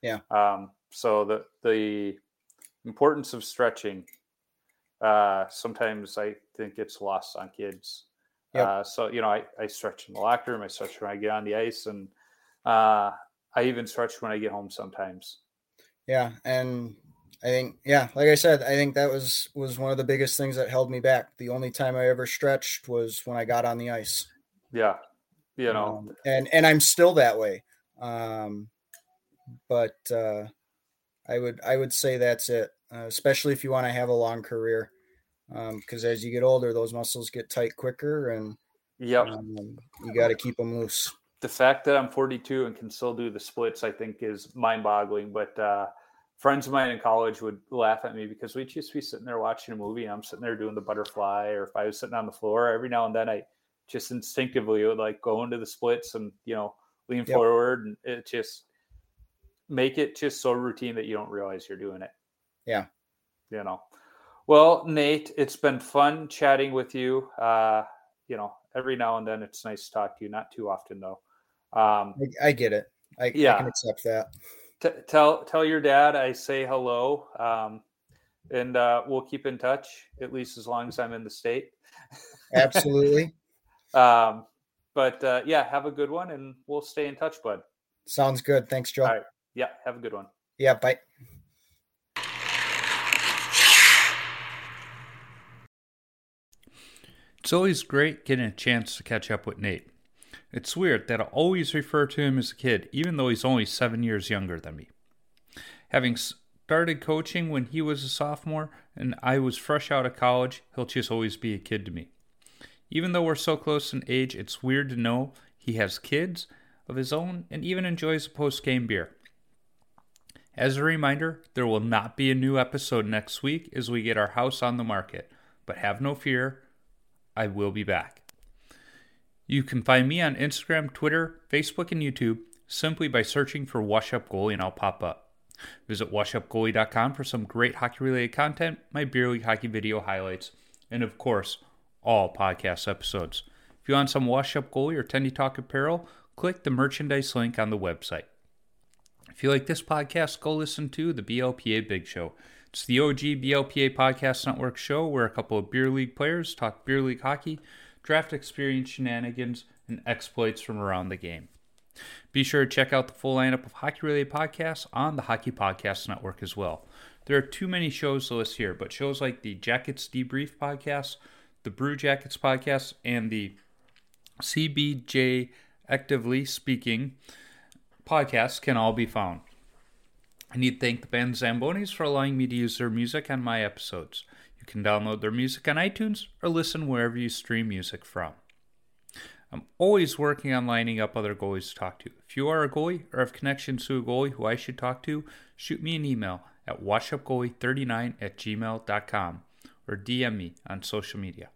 Yeah. Um, so the the importance of stretching uh, sometimes I think it's lost on kids. Yep. Uh, so you know, I, I stretch in the locker room. I stretch when I get on the ice, and uh, I even stretch when I get home sometimes. Yeah, and I think yeah, like I said, I think that was was one of the biggest things that held me back. The only time I ever stretched was when I got on the ice. Yeah, you know, um, and and I'm still that way. Um, but uh, I would I would say that's it, uh, especially if you want to have a long career, because um, as you get older, those muscles get tight quicker, and yeah, um, you got to keep them loose. The fact that I'm 42 and can still do the splits, I think, is mind-boggling. But uh, friends of mine in college would laugh at me because we'd just be sitting there watching a movie and I'm sitting there doing the butterfly, or if I was sitting on the floor, every now and then I just instinctively would like go into the splits and you know lean yep. forward, and it just make it just so routine that you don't realize you're doing it. Yeah, you know. Well, Nate, it's been fun chatting with you. Uh, you know, every now and then it's nice to talk to you. Not too often though. Um, I, I get it. I, yeah. I can accept that t- tell tell your dad I say hello, um, and uh, we'll keep in touch at least as long as I'm in the state. Absolutely. um, but uh, yeah, have a good one, and we'll stay in touch, bud. Sounds good. Thanks, Joe. All right. Yeah, have a good one. Yeah, bye. It's always great getting a chance to catch up with Nate. It's weird that I always refer to him as a kid, even though he's only seven years younger than me. Having started coaching when he was a sophomore and I was fresh out of college, he'll just always be a kid to me. Even though we're so close in age, it's weird to know he has kids of his own and even enjoys a post game beer. As a reminder, there will not be a new episode next week as we get our house on the market, but have no fear, I will be back. You can find me on Instagram, Twitter, Facebook, and YouTube simply by searching for Washed Up Goalie and I'll pop up. Visit washedupgoalie.com for some great hockey related content, my beer league hockey video highlights, and of course, all podcast episodes. If you want some Washed Up Goalie or Tendy Talk apparel, click the merchandise link on the website. If you like this podcast, go listen to the BLPA Big Show. It's the OG BLPA Podcast Network show where a couple of beer league players talk beer league hockey draft experience shenanigans, and exploits from around the game. Be sure to check out the full lineup of hockey related podcasts on the Hockey Podcast Network as well. There are too many shows to list here, but shows like the Jackets Debrief podcast, the Brew Jackets podcast, and the CBJ Actively Speaking podcasts can all be found. I need to thank the band Zambonis for allowing me to use their music on my episodes. Can download their music on iTunes or listen wherever you stream music from. I'm always working on lining up other goalies to talk to. If you are a goalie or have connections to a goalie who I should talk to, shoot me an email at washedupgoalie39 at gmail.com or DM me on social media.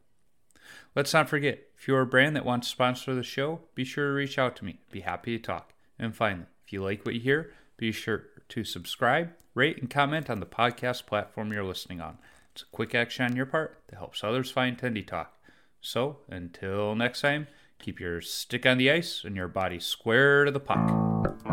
Let's not forget, if you're a brand that wants to sponsor the show, be sure to reach out to me. Be happy to talk. And finally, if you like what you hear, be sure to subscribe, rate, and comment on the podcast platform you're listening on. It's a quick action on your part that helps others find Tendy Talk. So, until next time, keep your stick on the ice and your body square to the puck.